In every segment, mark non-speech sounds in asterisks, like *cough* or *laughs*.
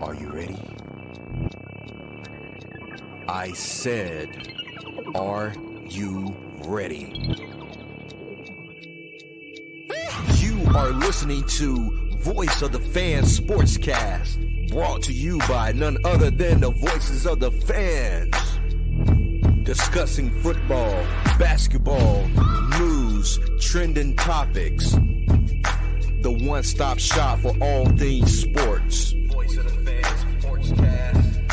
Are you ready? I said, Are you ready? You are listening to Voice of the Fans Sportscast, brought to you by none other than the voices of the fans. Discussing football, basketball, news, trending topics. The one stop shop for all things sports. Voice of the Fans Sportscast.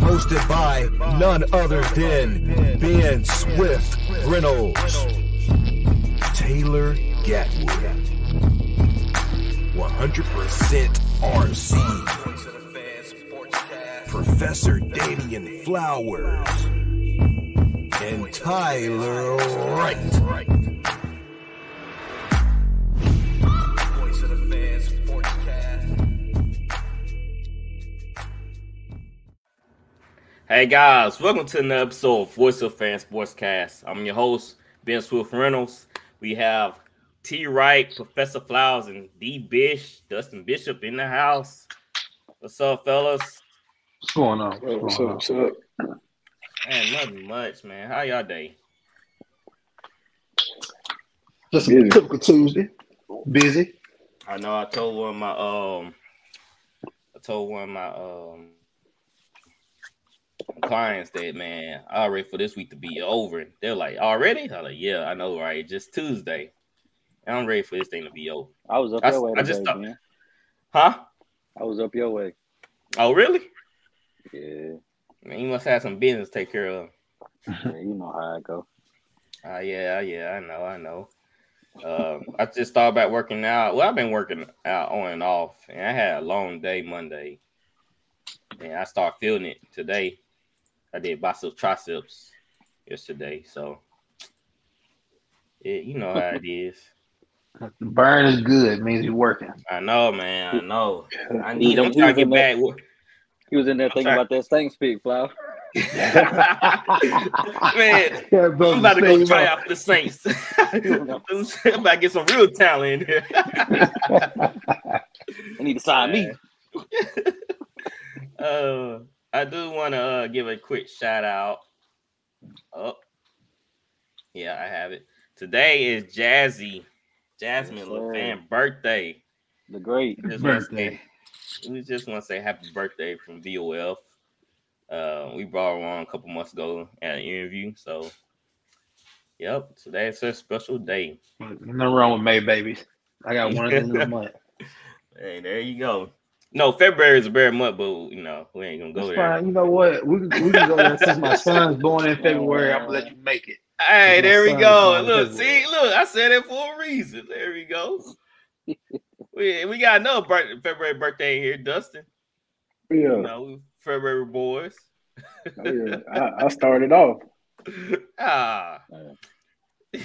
Hosted by none other than Ben Swift Reynolds, Taylor Gatwood, 100% RC. Professor Damian Flowers, and Tyler Wright. Hey guys, welcome to another episode of Voice of Fan Sportscast. I'm your host, Ben Swift Reynolds. We have T Wright, Professor Flowers, and D Bish, Dustin Bishop in the house. What's up, fellas? What's going on? What's up? What's up? Man, nothing much, man. How y'all day? Just a Busy. typical Tuesday. Busy. I know I told one of my um I told one of my um clients that man, I'm ready for this week to be over. They're like, already? I'm like, yeah, I know, right? Just Tuesday. I'm ready for this thing to be over. I was up I- your way I today, just thought- man. Huh? I was up your way. Oh, really? Yeah, Man, you must have some business to take care of. yeah you know how I go. Uh, yeah, yeah, I know, I know. Um, I just thought about working out. Well, I've been working out on and off, and I had a long day Monday, and I started feeling it today. I did biceps, triceps yesterday, so it, you know how it is. The burn is good. Means you're working. I know, man. I know. I need. was- I'm trying to get back. He was in there thinking sorry. about that stank speak, Flow. man, Yeah, bro. I'm about to go try out for the Saints. *laughs* I'm about to get some real talent in here. I need to sign me. *laughs* uh, I do want to uh, give a quick shout out. Oh, yeah, I have it. Today is Jazzy, Jasmine Yes, sir. LaFan birthday. The great. Just Birthday. say- we just want to say happy birthday from VOF. Uh, we brought her on a couple months ago at an interview. So, yep, today's a special day. Nothing wrong with May babies. I got one of them in a month. *laughs* Hey, there you go. No, February is a bear month, but you know we ain't gonna go That's there. fine. You know what? We can, we can go there since my son's born in February. I'm gonna let you make it. Hey, My there we go. Look, see, look, I said it for a reason. There we go. we we got another birth- February birthday here, Dustin. You Yeah, know, February boys. oh, yeah. I, I started off. *laughs* ah. *laughs*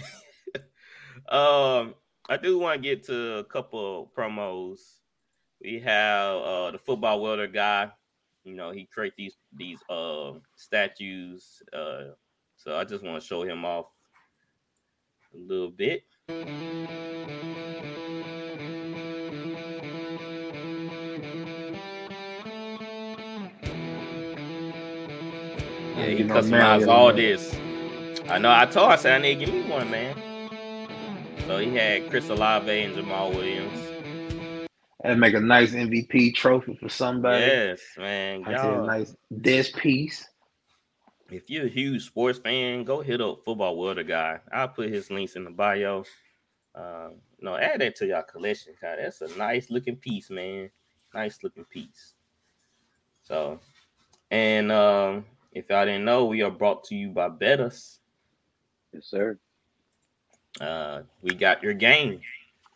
Um, I do want to get to a couple of promos. We have uh the football welder guy. You know, he create these these uh statues. Uh, so I just want to show him off a little bit. Yeah, he You customized all this. I know. I told. I said I need to give me one, man. So he had Chris Olave and Jamaal Williams. And make a nice MVP trophy for somebody. Yes, man. See a Y'all, nice desk piece. if you're a huge sports fan, go hit up Football Welder, guy. I'll put his links in the bio. Uh, no, add that to your collection, cause that's a nice looking piece, man. Nice looking piece. So, and um, if y'all didn't know, we are brought to you by BetUS. Yes, sir. Uh, we got your game.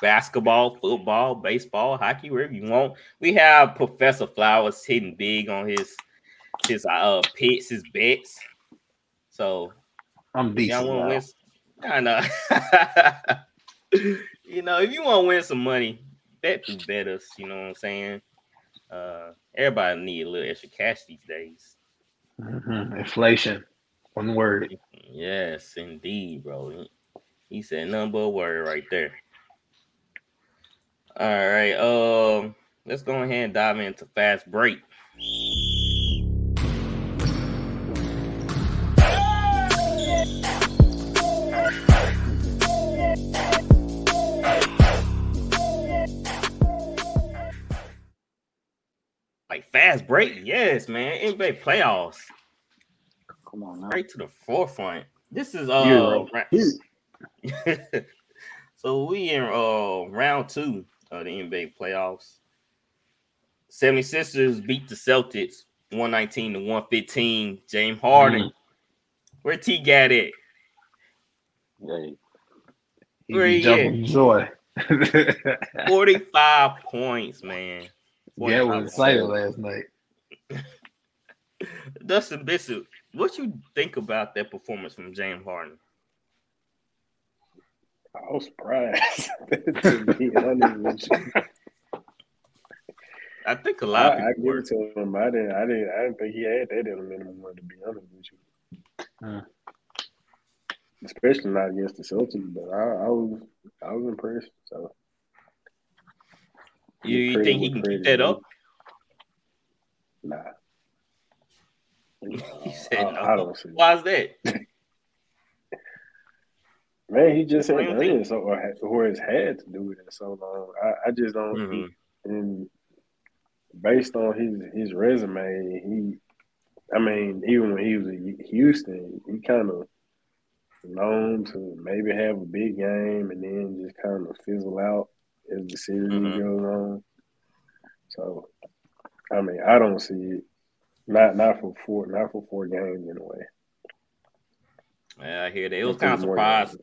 Basketball, football, baseball, hockey, wherever you want. We have Professor Flowers hitting big on his his uh picks, his bets. So I'm decent. y'all. win? I know. you know, if you want to win some money, bet through BetUS. You know what I'm saying? Uh, everybody need a little extra cash these days. Mhm. Inflation. One word. Yes, indeed, bro. He said number but word right there. All right. Um, let's go ahead and dive into fast break. Like fast break, yes, man. NBA playoffs, Come on now. right to the forefront. This is uh, right. *laughs* ra- so we in uh round two of the NBA playoffs. 76ers beat the Celtics 119 to 115. James Harden. Mm-hmm. Where T got it? Hey, He Where be he jumping joy. *laughs* 45 points, man. yeah, it was excited last night. *laughs* Dustin Bishop, what you think about that performance from James Harden? I was surprised. *laughs* to be honest with you. I think a lot of I people give were. it to him. I didn't. I didn't. I didn't think he had that in him anymore. To be honest with you, Hmm. especially not against the Celtics. But I, I was. I was impressed. So You, you Credit think he can credit keep that is up? Nah. *laughs* He said I, no. I don't see. Why is that? *laughs* Man, he just had do you done think? it so, or, or has had to do it in so long. I, I just don't. Mhm. And based on his his resume, he, I mean, even when he was in Houston, he kind of known to maybe have a big game and then just kind of fizzle out as the series Mhm. goes on. So, I mean, I don't see it. Not not for four not for four games anyway. Yeah, I hear that. It was kind of for more surprised. games.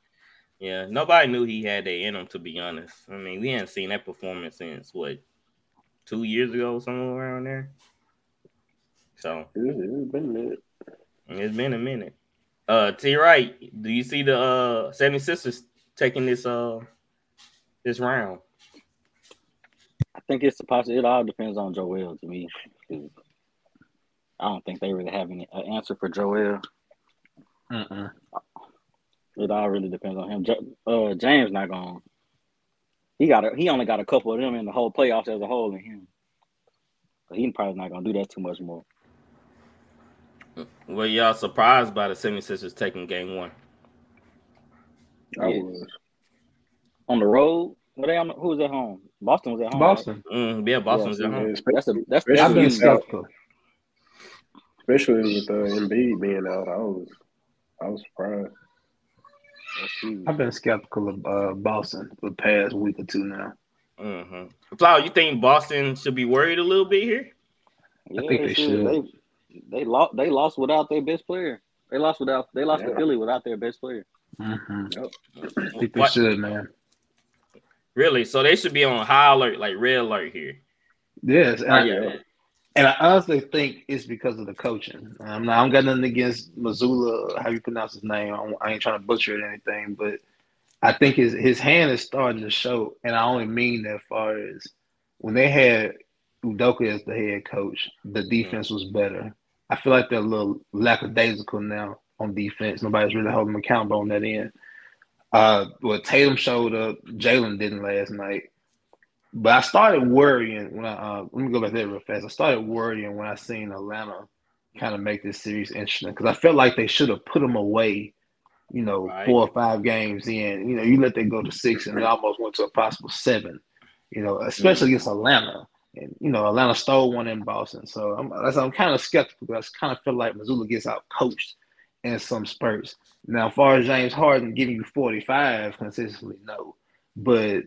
Yeah, nobody knew he had that in him. To be honest, I mean, we hadn't seen that performance since what two years ago, somewhere around there. So It, it's been a minute. it's been a minute. Uh, T. Right, do you see the uh 76ers taking this uh this round? I think it's a possibility. It all depends on Joel to me. 'cause I don't think they really have any an answer for Joel. Mm-mm. It all really depends on him. Uh, James not going. He got a, he only got a couple of them in the whole playoffs as a whole in him. But he probably not gonna do that too much more. Were y'all surprised by the 76ers taking game one? I Yes. was. On the road, were they on? The, who was at home? Boston was at home. right? Boston. Mm, yeah, Boston's Yeah, at home. That's a that's Especially- I've been you. skeptical. Especially with uh, Embiid being out, I was I was surprised. That's. I've been skeptical of uh, Boston for the past week or two now. Mm-hmm. Flower, you think Boston should be worried a little bit here? Yeah, think they should. They, they lost. They lost without their best player. They lost without. They lost to Philly without their best player. Mm-hmm. I think they What- should, man. Really? So they should be on high alert, like red alert here. Yes, Oh, yeah. And I honestly think it's because of the coaching. I'm not, I don't got nothing against Mazzulla, how you pronounce his name. I, I ain't trying to butcher it or anything, but I think his his hand is starting to show, and I only mean that far as when they had Udoka as the head coach, the defense was better. I feel like they're a little lackadaisical now on defense. Nobody's really holding them accountable on that end. Uh, well, Tatum showed up. Jaylen didn't last night. But I started worrying when I uh, let me go back there real fast. I started worrying when I seen Atlanta kind of make this series interesting because I felt like they should have put them away, you know, Right. four or five games in. You know, you let them go to six and it almost went to a possible seven. You know, especially against Atlanta. And you know, Atlanta stole one in Boston, so I'm I'm kind of skeptical. I kind of feel like Mazzulla gets out coached in some spurts. Now, as far as James Harden giving you 45 consistently, no. But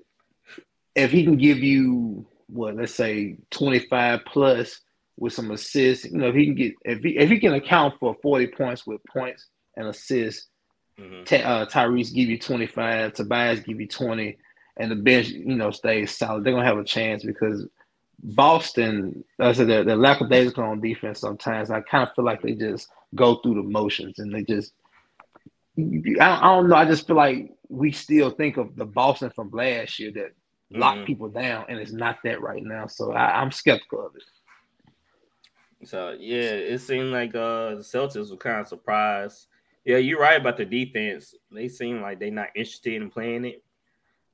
if he can give you what, let's say 25 plus with some assists, you know, if he can get if he if he can account for 40 points with points and assists, Mhm. Ty, uh, Tyrese give you 25, Tobias give you 20, and the bench, you know, stays solid. They're gonna have a chance because Boston, I said, they're, they're lackadaisical on defense sometimes. I kind of feel like they just go through the motions and they just I don't, I don't know. I just feel like we still think of the Boston from last year that locked Mhm. people down, and it's not that right now. So I, I'm skeptical of it. So yeah, it seemed like uh the Celtics were kind of surprised. Yeah, you're right about the defense. They seem like they're not interested in playing it.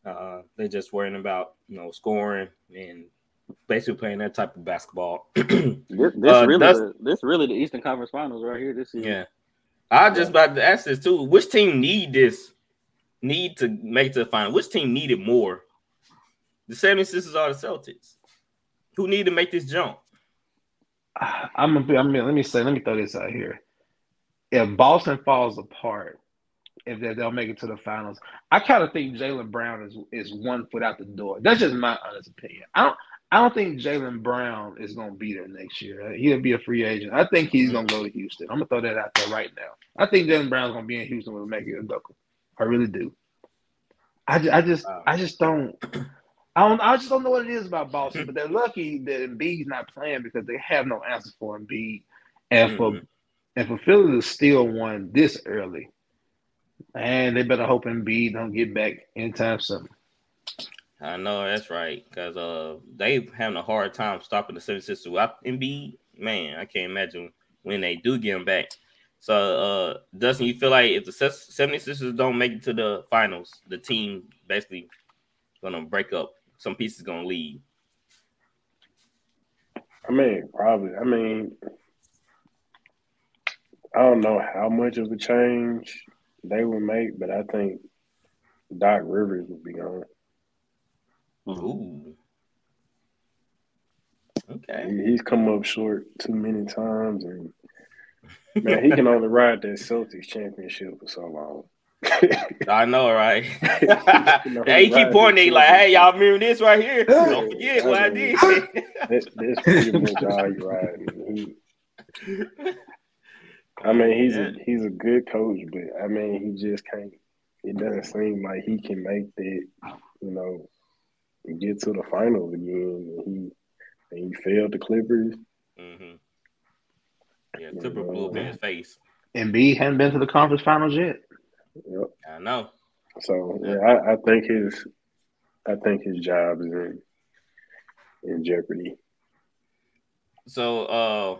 Uh, they're just worrying about you know scoring and basically playing that type of basketball. *clears throat* This, this Uh, really, that's- the, this really the Eastern Conference Finals right here. This is yeah, I just about to ask this too. Which team need this? Need to make it to the final? Which team needed more? The 76ers are the Celtics? Who need to make this jump? I'm gonna be, I mean, let me say, let me throw this out here. If Boston falls apart, if they, they'll make it to the finals, I kind of think Jaylen Brown is is one foot out the door. That's just my honest opinion. I don't I don't think Jaylen Brown is gonna be there next year. He'll be a free agent. I think he's gonna go to Houston. I'm gonna throw that out there right now. I think Jaylen Brown's gonna be in Houston with we make it a double. I really do. I, I just Wow. I just don't I don't I just don't know what it is about Boston, but they're lucky that Embiid's not playing because they have no answer for Embiid. And for Mhm. and for Philly to steal one this early, and they better hope Embiid don't get back anytime soon. I know that's right because uh they having a hard time stopping the 76ers without Embiid. Man, I can't imagine when they do get him back. So, uh, Dustin, you feel like if the 76ers don't make it to the finals, the team basically gonna break up. Some pieces gonna leave. I mean, probably. I mean, I don't know how much of a change they would make, but I think Doc Rivers would be gone. Ooh. Okay. He- He's come up short too many times, and man, he can only ride that Celtics championship for so long. I know, right? know, *laughs* *laughs* hey, keep right, pointing. He it's like, hey, y'all remember this right here? Don't forget what I did. That's, *laughs* that's pretty much all he riding. He, I mean, he's a he's a good coach, but I mean, he just can't. It doesn't seem like he can make that. You know, get to the finals again. And he and he failed the Clippers. hmm Yeah, Clipper blew up in his face. Embiid hadn't been to the conference finals yet. Yep. I know. So yeah, I, I think his I think his job is in in jeopardy. So, uh,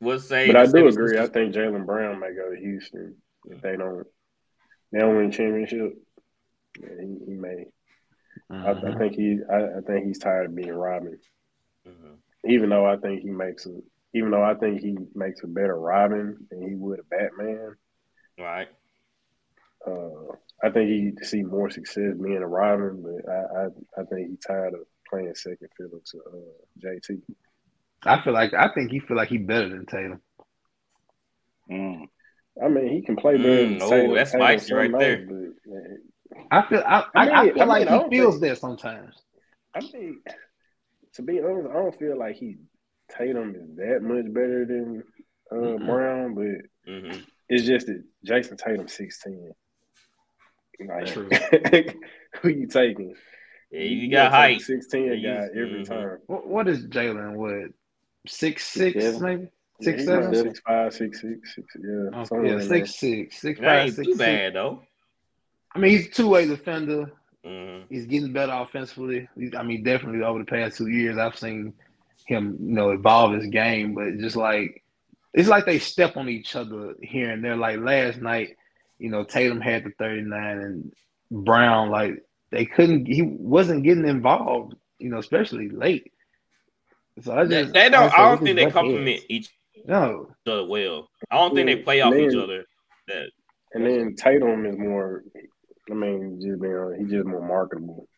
we'll say. But I do agree. I think Jaylen Brown may go to Houston if they don't they don't win championship. Yeah, he, he may. I, I think he. I, I think he's tired of being Robin. Mhm. Even though I think he makes a. Even though I think he makes a better Robin than he would a Batman. Right. Uh, I think he see more success being a Robin, but I. I, I think he's tired of playing second fiddle to uh, JT. I feel like I think he feel like he better than Tatum. Mm. I mean, he can play better. Mm, than oh, that's Tatum spicy right some there. nights, But, I feel I, I, I I feel I like mean, I he feels think- that sometimes. I mean, to be honest, I don't feel like he Tatum is that much better than uh, Mm-mm. Brown, but hmm it's just that Jayson Tatum sixteen. Like, True. *laughs* who you taking? Yeah, you got height. Sixteen Yeah, guy you- every time. What, what is Jaylen? What six six seven. maybe Yeah, six he seven? runs six five, six six, six. Yeah, somewhere yeah, in six six six That five ain't six too six. bad though. I mean, he's a two way defender. hmm He's getting better offensively. He's, I mean, definitely over the past two years, I've seen him, you know, evolve his game. But just like it's like they step on each other here and there. Like last night, you know, Tatum had the thirty nine, and Brown like they couldn't. He wasn't getting involved, you know, especially late. So I They, just they don't. say I don't think they butt complement each No, other well. I don't think they play off Man. each other. That And then Tatum is more. I mean, just being honest, he's just more marketable.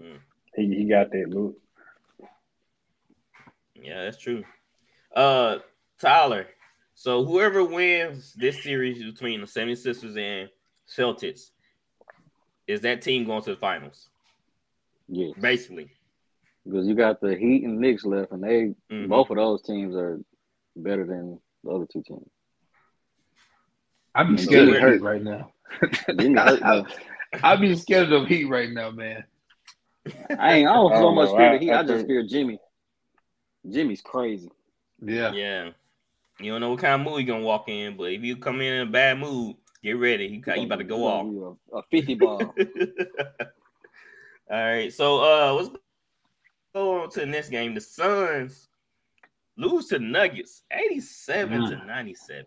Mm. He he got that look. Yeah, that's true. Uh, Tyler. So whoever wins this series between the 76ers and Celtics, is that team going to the finals? Yes, Basically. because you got the Heat and Knicks left, and they Mhm. both of those teams are better than the other two teams. I'd be And scared of hurt. Heat right now. *laughs* Jimmy. *laughs* I'd be scared of Heat right now, man. I ain't. I don't I so much fear I- the Heat. I I, just fear Jimmy. Jimmy's crazy. Yeah. Yeah. You don't know what kind of mood you're gonna walk in, but if you come in in a bad mood, get ready. You, got- you about to go off. A, a fifty ball. *laughs* All right. So uh let's go on to the next game. The Suns lose to Nuggets 87 to 97.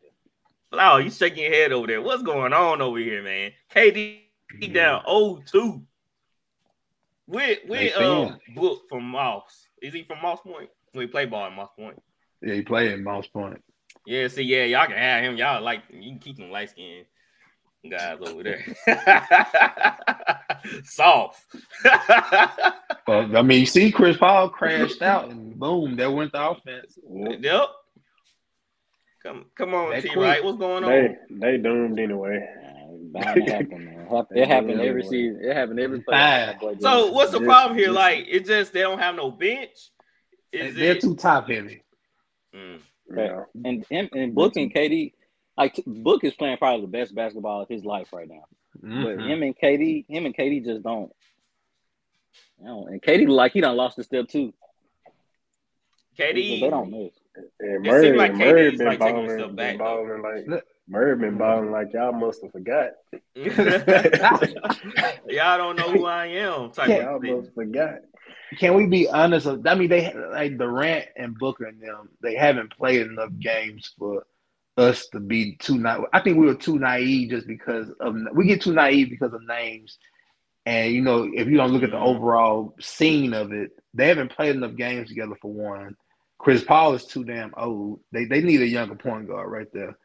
Flower, you shaking your head over there. What's going on over here, man? KD down 0-2. with with They um fan. book from Moss. Is he from Moss Point? When we play ball in Moss Point. Yeah, he played in Moss Point. Yeah, see, yeah, y'all can have him. Y'all like you can keep him light skinned guys over there. *laughs* Soft. *laughs* But I mean, you see, Chris Paul crashed out, and boom, there went the offense. yep. Come come on, That T quick. right. What's going on? They they doomed anyway. Man, it's bound to happen, man. Hap- It happened every season. It happened every Fine. play. So what's the problem here? Like it's just they don't have no bench. Is They're it? too top heavy. Mm. Yeah. and and, and Book and KD, like Book is playing probably the best basketball of his life right now. But Mhm. him and KD, him and KD just don't. You know, and KD like he done lost a step too. KD. They don't miss. And It Murray, seemed like Murray KD's been like balling, step been back, balling like Look. Murray been balling like y'all must have forgot. *laughs* Y'all don't know who I am. Type *laughs* Y'all of must forgot. Can we be honest? I mean, they like Durant and Booker and them. They haven't played enough games for us to be too. Na- I think we were too naive just because of we get too naive because of names. And you know, if you don't look at the overall scene of it, they haven't played enough games together for one. Chris Paul is too damn old. They they need a younger point guard right there.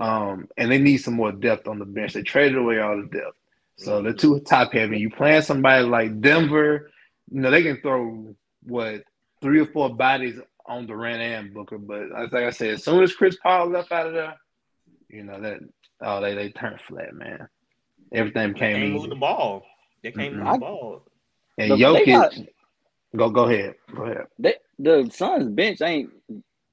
Um, and they need some more depth on the bench. They traded away all the depth. So they're too top heavy. You playing somebody like Denver, you know, they can throw what three or four bodies on Durant and Booker. But as like I said, as soon as Chris Paul left out of there, you know that oh they they turned flat, man. Everything They can't move the ball. They can't move Mhm. the ball. And But they Jokic, got- go go ahead, go ahead. They, the Suns bench ain't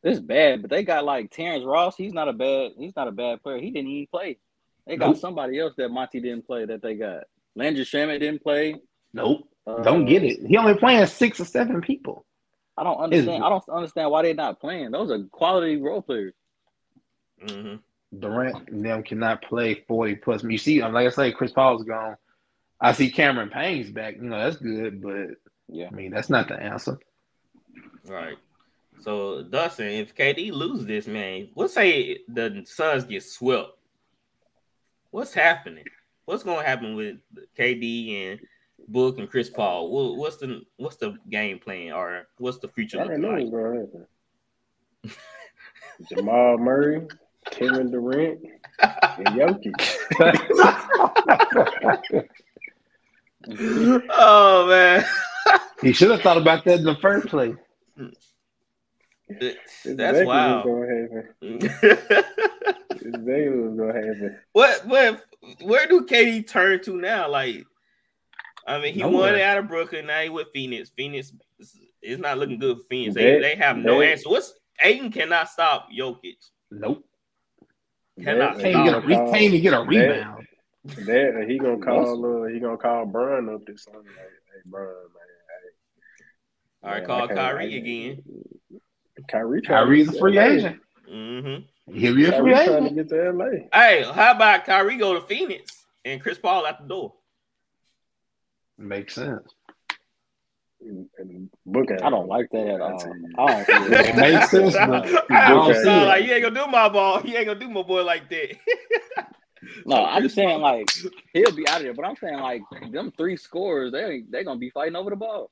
it's bad, but they got like Terrence Ross. He's not a bad. He's not a bad player. He didn't even play. They got Nope. somebody else that Monty didn't play. That they got Landry Shamet didn't play. Nope, Uh, don't get it. He only playing six or seven people. I don't understand. I don't understand why they're not playing. Those are quality role players. hmm Durant and them cannot play 40 plus. You see, like I say, Chris Paul's gone. I see Cameron Payne's back. You know, that's good, but Yeah. I mean, that's not the answer. Right. So Dustin, if KD loses this, man, let's say the Suns get swept. What's happening? What's going to happen with KD and Book and Chris Paul? What's the what's the game plan or what's the future I looking like? what's. Jamal Murray, Kevin Durant, and Jokic. *laughs* oh man, He should have thought about that in the first place. that's Exactly wild. What's gonna happen. *laughs* Exactly what's gonna happen. what what where do KD turn to now? Like, I mean, he won Nowhere. it out of Brooklyn. Now he with Phoenix. Phoenix is- is not looking good for Phoenix. They, That- they have no that- answer. What's Ayton cannot stop Jokic. Nope. Cannot That- Can't even, get a, he gonna can't even get a rebound. That, that he gonna call uh, he gonna call Brian up this Sunday. Like, hey, Brian, man. All right, Man, call I Kyrie I- again. Hey, Kyrie, trying Kyrie's a free to LA. agent. hmm He'll be a free Kyrie trying to agent. get to LA. Hey, how about Kyrie go to Phoenix and Chris Paul at the door? Makes sense. And, and Book I don't like that at I all. I don't *laughs* see It makes sense, but *laughs* I don't don't see it. like you ain't gonna do my ball. He ain't gonna do my boy like that. *laughs* No, I'm just saying like he'll be out of there, but I'm saying like them three scores, they they gonna be fighting over the ball.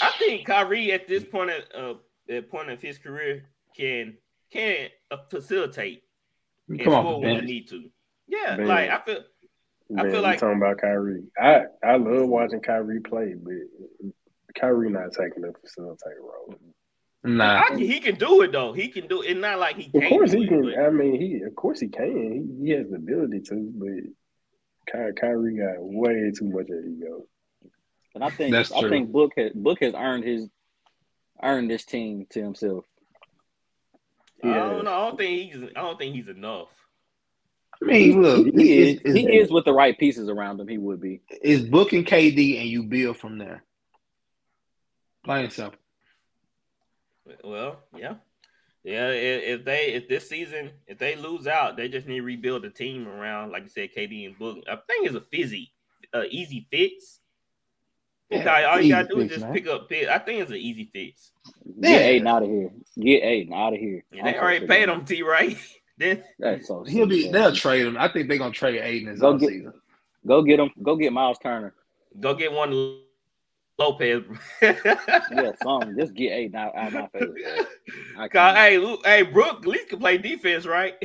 I think Kyrie at this point of uh, at point of his career can can uh, facilitate and Come score on, when he need to. Yeah, Man. like I feel I Man, feel we like- talking about Kyrie. I I love watching Kyrie play, but Kyrie not taking the facilitator role. Nah, I, he can do it though. He can do it. It's not like he Of can't. course do he it, can. but- I mean, he of course he can. He, he has the ability to, but Ky- Kyrie got way too much of ego. And I think That's I think Book has Book has earned his earned this team to himself. I don't know. I don't think he's. I don't think he's enough. I mean, look, He is it's, he is with the right pieces around him. He would be. it's booking KD and you build from there. Plain and simple. Well, yeah, yeah. If, if they if this season if they lose out, they just need to rebuild the team around, like you said, KD and Book. I think it's a fizzy, uh, easy fix. Yeah, Okay, all you gotta easy do is just man. pick up Pitt. I think it's an easy fix. Get Yeah. Ayton out of here. Get Ayton out of here. And they I'm already paid of him T right. *laughs* then That's so He'll be. sick, They'll trade him. I think they're gonna trade Ayton this Go get- offseason. Go get him. Go get Miles Turner. go get one Lopez. *laughs* Yeah, something. Just get Ayton out, out of my face. I, *laughs* Cause, hey, Lu- hey, Brook at least can play defense, right? *laughs*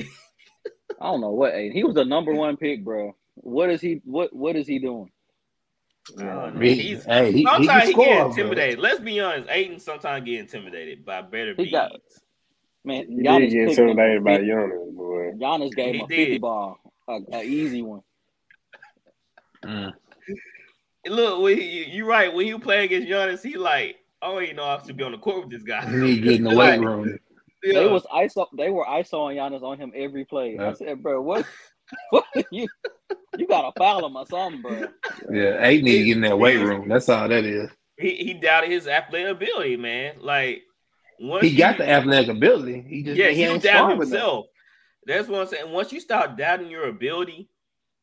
I don't know what eight. He was the number one pick, bro. What is he? What What is he doing? Uh, He- he's- hey, he, he sometimes can he, score. get bro. intimidated. Let's be honest. Ayton sometimes get intimidated by better He beats. got- Man, He Giannis did get picked him intimidated for by Giannis, boy. Giannis gave He him a fifty ball, a, a easy one. Mm. Look, when he, you right. When you play against Giannis, he like, I don't even know I should be on the court with this guy. He need to get in *laughs* the weight room. yeah. They was ISO. They were ISOing Giannis on him every play. I said, bro, what? *laughs* What you? You got to foul him or something, bro. Yeah, eight need to get in that weight room. That's all that is. he, he doubted his athletic ability, man. Like once He got you- the athletic ability. He just yeah, he he ain't doubted strong enough. himself. That's what I'm saying. Once you start doubting your ability,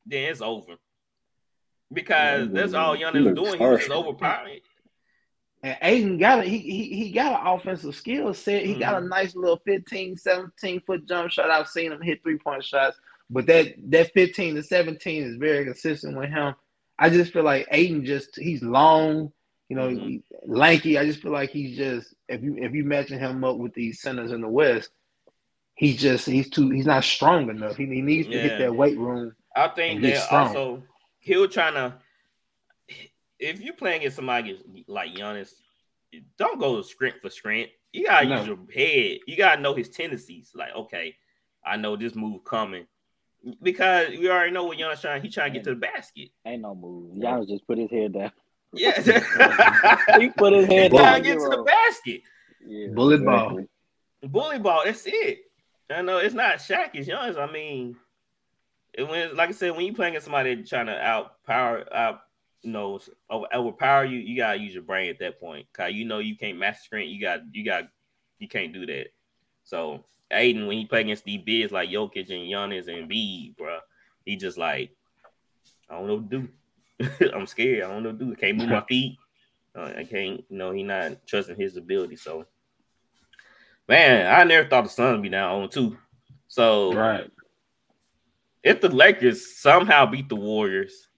then it's over. Because Yeah, that's all Young is doing. He was just overpowering. And Ayton got a, he, he he got an offensive skill set. He got a Mhm. nice little 15, 17 foot jump shot. I've seen him hit three point shots, but that that 15 to 17 is very consistent with him. I just feel like Ayton just he's long, you know, Mhm. lanky. I just feel like he's just if you if you matching him up with these centers in the West, he's just he's too he's not strong enough. He, he needs to Yeah. hit that weight room. I think that also he'll trying to. If you playing against somebody like Giannis, don't go sprint for sprint. You gotta No. use your head. You gotta know his tendencies. Like, okay, I know this move coming because we already know what Giannis trying. He trying to get to the basket. Ain't no move. Giannis just put his head down. Yeah, *laughs* He put his he head trying down. to get to the basket. Yeah. Bullet ball. Exactly. Bully ball. That's it. I know it's not Shaq. It's Giannis. I mean, it when like I said, when you playing against somebody trying to outpower, out, you know, over- overpower you, you gotta use your brain at that point. Cause you know you can't master sprint. You got, you got, you can't do that. So Ayton, when he play against these bigs like Jokic and Giannis and B, bro, he just like, I don't know what to do. *laughs* I'm scared. I don't know what to do. I can't move my *laughs* feet. Uh, I can't. You know, he not trusting his ability. So. Man, I never thought the Suns would be down on two. So Right. if the Lakers somehow beat the Warriors,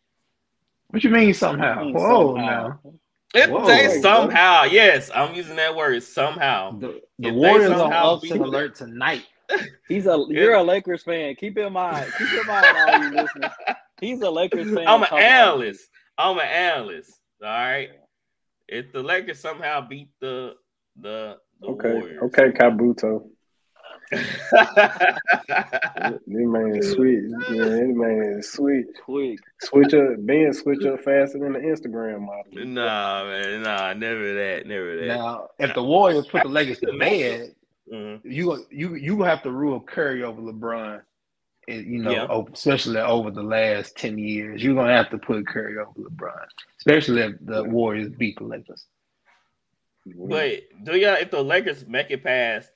What you mean somehow? Mm, Whoa somehow. now. if Whoa. they somehow, yes, I'm using that word somehow. The, the they Warriors on somehow upset beat- alert tonight. *laughs* He's a you're a Lakers fan. Keep in mind. Keep in mind all you listening. He's a Lakers fan. I'm an analyst. I'm an analyst. All right. If the Lakers somehow beat the the, the Okay, Warriors, okay, Kabuto. *laughs* This man is sweet. Yeah, this man is sweet. Quick. Switch up, Ben. Switch up faster than the Instagram model. nah, man, nah, never that, never that. Now, if the Warriors put the Lakers to *laughs* bed, Mhm. you you you have to rule Curry over LeBron. And, you know, Yeah. especially over the last ten years, you're gonna have to put Curry over LeBron, especially if the Warriors beat the Lakers. But do y'all if the Lakers make it past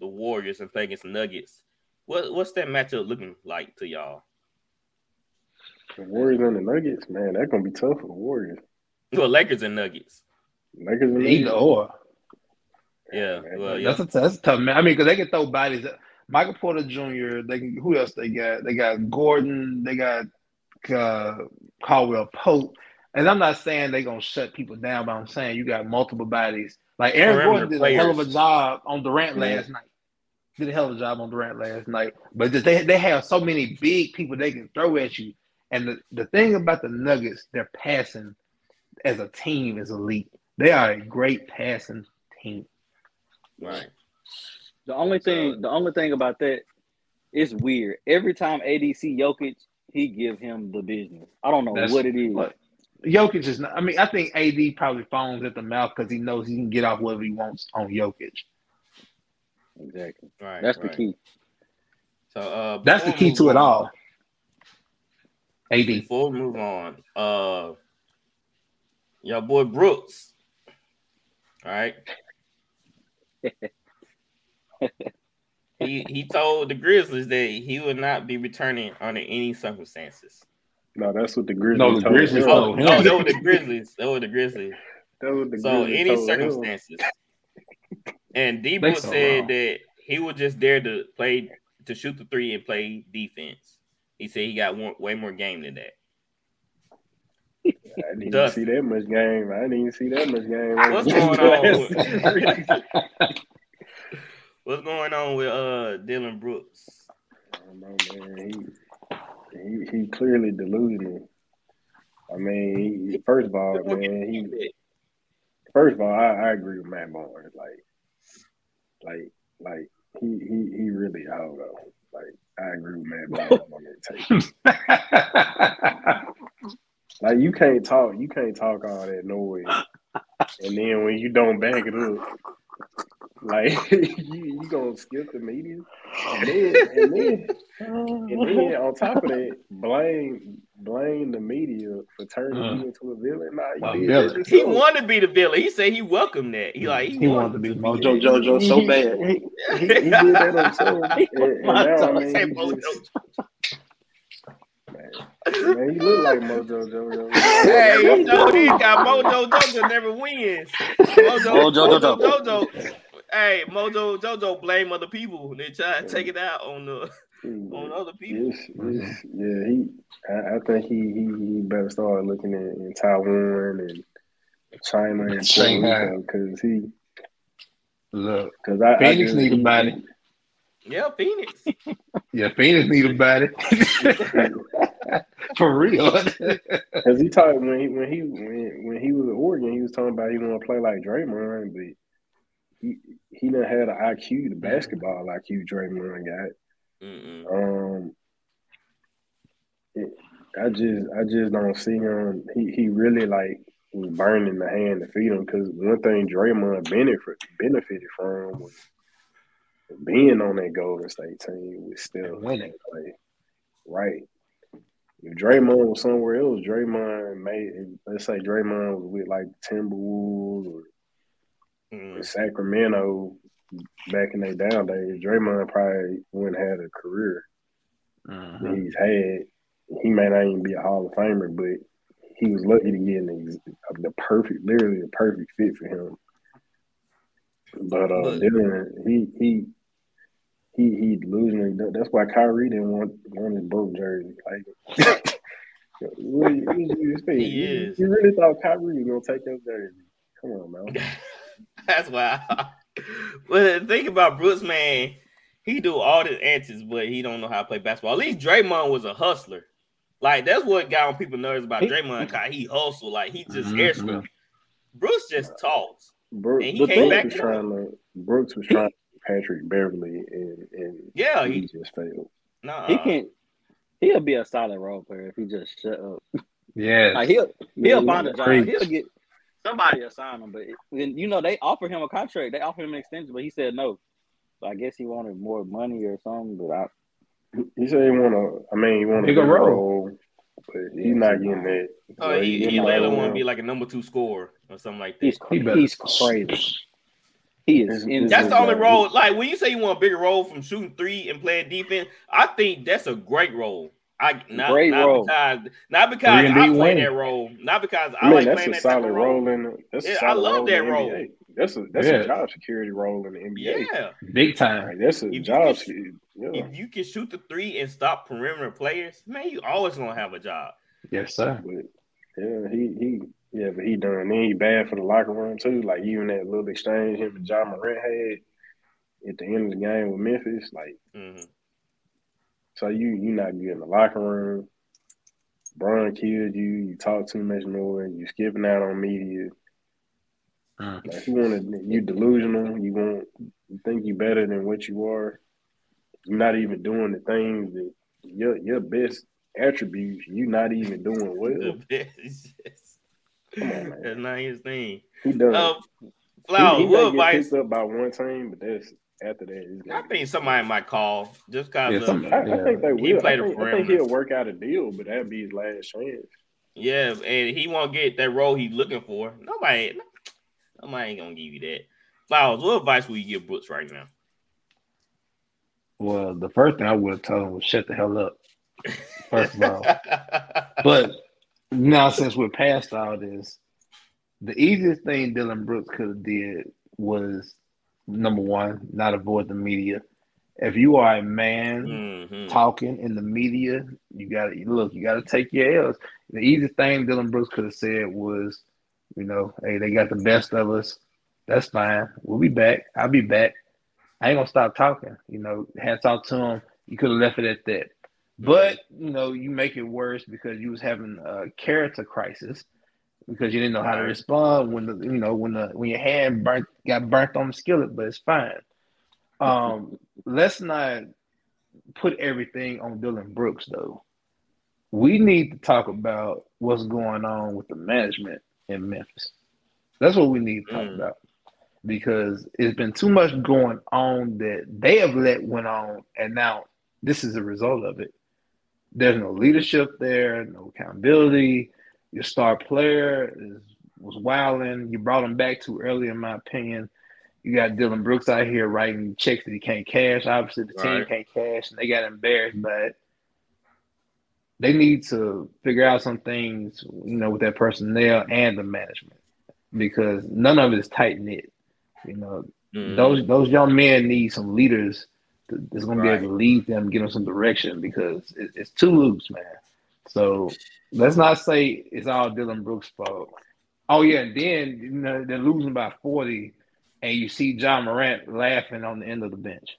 the Warriors and play against the Nuggets, what what's that matchup looking like to y'all? The Warriors and the Nuggets, man, that's gonna be tough for the Warriors. Well, Lakers and Nuggets. Lakers and Either Nuggets. or. Yeah, well, yeah. That's a, that's a tough man. I mean, because they can throw bodies. Michael Porter Jr. They can. Who else they got? They got Gordon. They got uh, Caldwell Pope. And I'm not saying they're gonna shut people down, but I'm saying you got multiple bodies. Like Aaron Gordon did a hell of a job on Durant last night. Did a hell of a job on Durant last night. But just- they they have so many big people they can throw at you. And the, the thing about the Nuggets, they're passing as a team is elite. They are a great passing team. Right. The only thing, the only thing about that, it's weird. Every time ADC Jokic, he give him the business. I don't know what it is. Look, Jokic is not. I mean, I think AD probably phones at the mouth because he knows he can get off whatever he wants on Jokic. Exactly. Right. That's the key. So uh That's the key to it all. AD. Before we move on, uh your boy Brooks. All right. *laughs* he he told the Grizzlies that he would not be returning under any circumstances. No, that's what the Grizzlies No, the told Grizzlies him. Oh, told him. Oh, no, they were the Grizzlies. They were the Grizzlies. That's what the So Grizzlies any told him. circumstances. And They Debo so said wrong. that he was just there to play to shoot the three and play defense. He said he got one, way more game than that. I didn't even Dust. see that much game. I didn't even see that much game. What's going on? *laughs* *laughs* What's going on with uh Dillon Brooks? I don't know, man. He, he he clearly delusional. I mean, he, first of all, man, he first of all, I, I agree with Matt Barnes. Like, like, like he he he really out though. Like, I agree with Matt Barnes on that take. *laughs* Like, you can't talk, you can't talk all that noise, and then when you don't back it up, like *laughs* you you gonna skip the media, and then and then and then on top of that, blame blame the media for turning Uh, you into a villain. Nah, a you did villain. He yourself. wanted to be the villain. He said he welcomed that. He like he, he wanted to be Mojo Jojo so bad. He, he, he did that himself. *laughs* and, and now, I mean, he just, man, man, he look like Mojo Jojo. *laughs* Hey, you know he got Mojo Jojo never wins. Mojo Mojo Mojo Jojo. Jojo. Hey, Mojo Jojo blame other people. They try to take it out on the on other people. Yes, yes, yeah. He, I, I think he, he he better start looking at in Taiwan and China and Shanghai. because he Look, because I Phoenix I just, need a he- body. Yeah, Phoenix. Yeah, Phoenix need a body. *laughs* For real. Because he talked when he when he when, when he was at Oregon, he was talking about he want to play like Draymond, but he he done had an IQ, the basketball IQ Draymond got. Mm-mm. Um, it, I just I just don't see him. He he really like was burning the hand to feed him because one thing Draymond benefit benefited from was being on that Golden State team with still Winning. play. Right. If Draymond was somewhere else, Draymond made let's say Draymond was with like Timberwolves or Mm. in Sacramento back in their down days, Draymond probably wouldn't have a career that he's had. He may not even be a Hall of Famer, but he was lucky to get an ex- the perfect, literally the perfect fit for him. But uh, Dillon, he he he he delusional. That- That's why Kyrie didn't want want his broke jersey. Like, *laughs* what, what did you? He is. You really thought Kyrie was gonna take your jersey? Come on, man. *laughs* That's why. *laughs* But think about Brooks, man. He do all the antics, but he don't know how to play basketball. At least Draymond was a hustler. Like that's what got on people nerves about He- Draymond. Cause he hustled, like he just mm-hmm, air stripped. Brooks just talks. Brooks, And he came Brooks back was to- trying to Brooks was trying to be Patrick Beverley and and Yeah, he he, just failed. nah, He can't. He'll be a solid role player if he just shut up. Yeah. Like he'll he'll find a job. Preach. He'll get somebody will sign him. But then you know they offered him a contract. They offered him an extension, but he said no. So I guess he wanted more money or something. But I, He said he want to. I mean, he want to Bigger bigger role. role, but he's not getting that. Oh, So he, getting he like want to be like a number two scorer or something like that. he's he's crazy. He is. It's- That's the only role. Like when you say you want a bigger role from shooting three and playing defense, I think that's a great role. I not, Great not role. because not because Three and I D play win. that role, not because I I mean, like that's playing a that solid role role. in. The, that's a Yeah, I love role that role. NBA. That's a that's Yeah. a job security role in the NBA. Yeah, Big time. Like, that's a If job. just- security. Yeah. if you can shoot the three and stop perimeter players, man, you always gonna have a job. Yes, sir. But yeah, he he yeah, but he done. Then he bad for the locker room too. Like even that little exchange him and Ja Morant had at the end of the game with Memphis. Like Mm-hmm. so you you not good in the locker room. Bron killed you. You talk too much noise. You skipping out on media. Mm. Like you want to, you delusional. You want, you think you better than what you are. You're not even doing the things that your your best attributes. You're not even doing *laughs* well. On, man. That's not his thing. He does. Uh, he, Flower, he what may get advice? picked up by one team, but that's after that. He's I gonna think somebody might call just because Yeah, of somebody- I, I think they He will. I played a think, I think he'll work out a deal, but that'd be his last chance. yeah, and he won't get that role he's looking for. Nobody, nobody ain't gonna give you that. Flowers, what advice will you give Brooks right now? Well, the first thing I would have told him was shut the hell up. First of all. *laughs* But now since we're past all this, the easiest thing Dillon Brooks could have did was number one, not avoid the media. If you are a man Mhm. talking in the media, you got to look. You got to take your L's. The easiest thing Dillon Brooks could have said was, you know, hey, they got the best of us. That's fine. We'll be back. I'll be back. I ain't gonna stop talking. You know, hats off to him. You could have left it at that. But you know, you make it worse because you was having a character crisis because you didn't know how to respond when the you know when the when your hand burnt got burnt on the skillet. But it's fine. Um, *laughs* let's not put everything on Dillon Brooks though. We need to talk about what's going on with the management in Memphis. That's what we need to talk Mm. about because it's been too much going on that they have let went on, and now this is a result of it. There's no leadership there, no accountability. Your star player is was wilding. You brought him back too early, in my opinion. You got Dillon Brooks out here writing checks that he can't cash. Obviously, the team Right. can't cash, and they got embarrassed by it. They need to figure out some things, you know, with that personnel and the management, because none of it is tight knit. You know, Mhm. those those young men need some leaders that's going to be able to lead them, give them some direction because it, it's too loose, man. So let's not say it's all Dillon Brooks' fault. Oh yeah, and then you know they're losing by forty, and you see Ja Morant laughing on the end of the bench.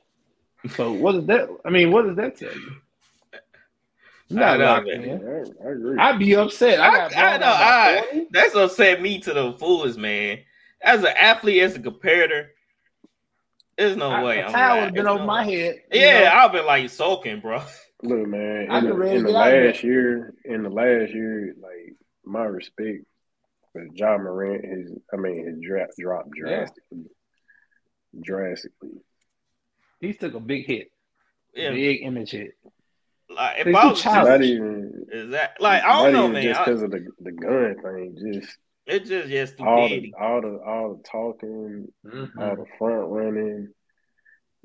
So what does that? I mean, what does that tell you? You're I not know, locked man. I, I agree. I'd be upset. I I, got I know. I, 40. that's upset me to the fullest, man. As an athlete, as a comparator, there's no I- way. a I'm towel like- would have been there's over no my way. head. Yeah, know? I've been like soaking, bro. Look, man, in be the, in the get out last year, in the last year, like my respect for Ja Morant is, I mean, his draft dropped Yeah. drastically, drastically. He took a big hit, Yeah, big image hit. like if He's I too was childish. Not even, is that like I don't not know, even man. just because of the the gun thing. Just It's just yeah, all stupidity. the all the all the talking, Mhm. all the front running,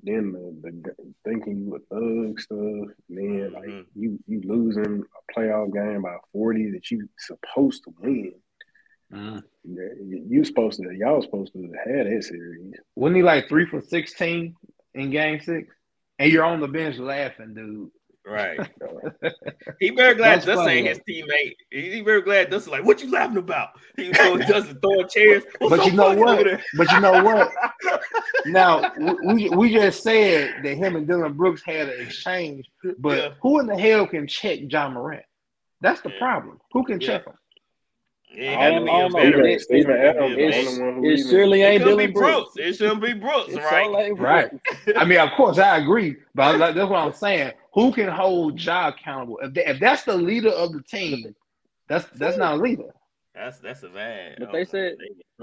then the, the thinking you a thug stuff. Man, like Mhm. you you losing a playoff game by forty that you supposed to win. You you supposed to y'all supposed to have that series. Wasn't he like three for sixteen in Game Six? And you're on the bench laughing, dude. Right. *laughs* He very glad That's Dustin funny, ain't his teammate. He, very glad Dustin like, what you laughing about? He throwing *laughs* Dustin throwing chairs. What's But you know what? But you know what? *laughs* Now we, we just said that him and Dillon Brooks had an exchange, but Yeah. who in the hell can check Ja Morant? That's the Yeah. problem. Who can Yeah. check him? Yeah, it I had to be I a don't know. veteran. It- Steven it- Adams, the one who It surely It ain't could be Dillon Brooks. Brooks. It shouldn't be Brooks, It right? sound like Right. I mean, of course, I agree, but I'm like, that's what I'm saying. Who can hold Ja accountable? If, that- if that's the leader of the team, that's that's not a leader. That's that's a bad. But they said-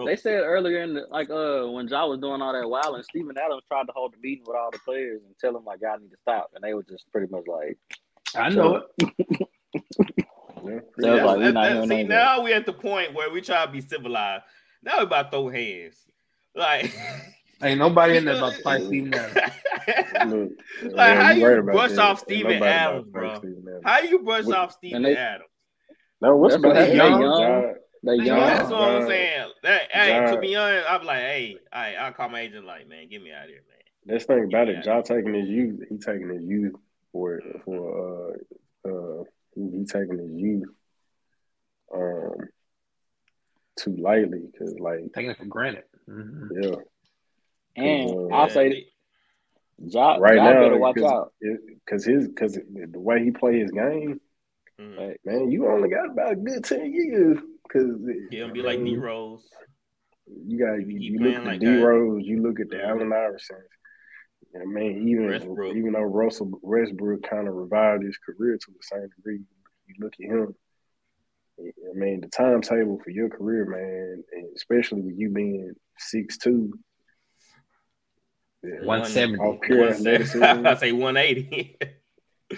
They said earlier in the like uh when Ja was doing all that wild and Steven Adams tried to hold the meeting with all the players and tell them like y'all need to stop and they were just pretty much like I know it. *laughs* Yeah, That Yeah, like, we that- that- see, none of now we at the point where we try to be civilized. Now we about to throw hands. Like, *laughs* Ain't nobody in there about to *laughs* fight Steven Adams. *laughs* Like, yeah, how you you right about brush off Ain't Steven Adams, bro? Steven Adams. How you brush What- off Steven they- Adams? No, what's That's about that? they young? young. Ja- they They young. young. That's what I'm saying. That, hey, to be honest, I'm like, hey, I I'll call my agent like, man, get me out of here, man. That's the thing about Yeah. it. Ja taking his youth, he taking his youth for for uh uh he, he taking his youth um too lightly because like Taking it for granted. Mhm. yeah And Uh, I'll say Yeah, Ja, right ja now better watch cause, out. because his because the way he play his game, Mhm. Like, man, you only got about a good ten years because He'll be like D Rose. You got If you, you look at like D that. Rose, you look at the Mhm. Allen Iverson. I mean, even Westbrook. even though Russell Westbrook kind of revived his career to a certain degree, you look at him. I mean, the timetable for your career, man, and especially with you being six two, yeah, 170. off pure One se- athleticism, *laughs* I say 180. *laughs*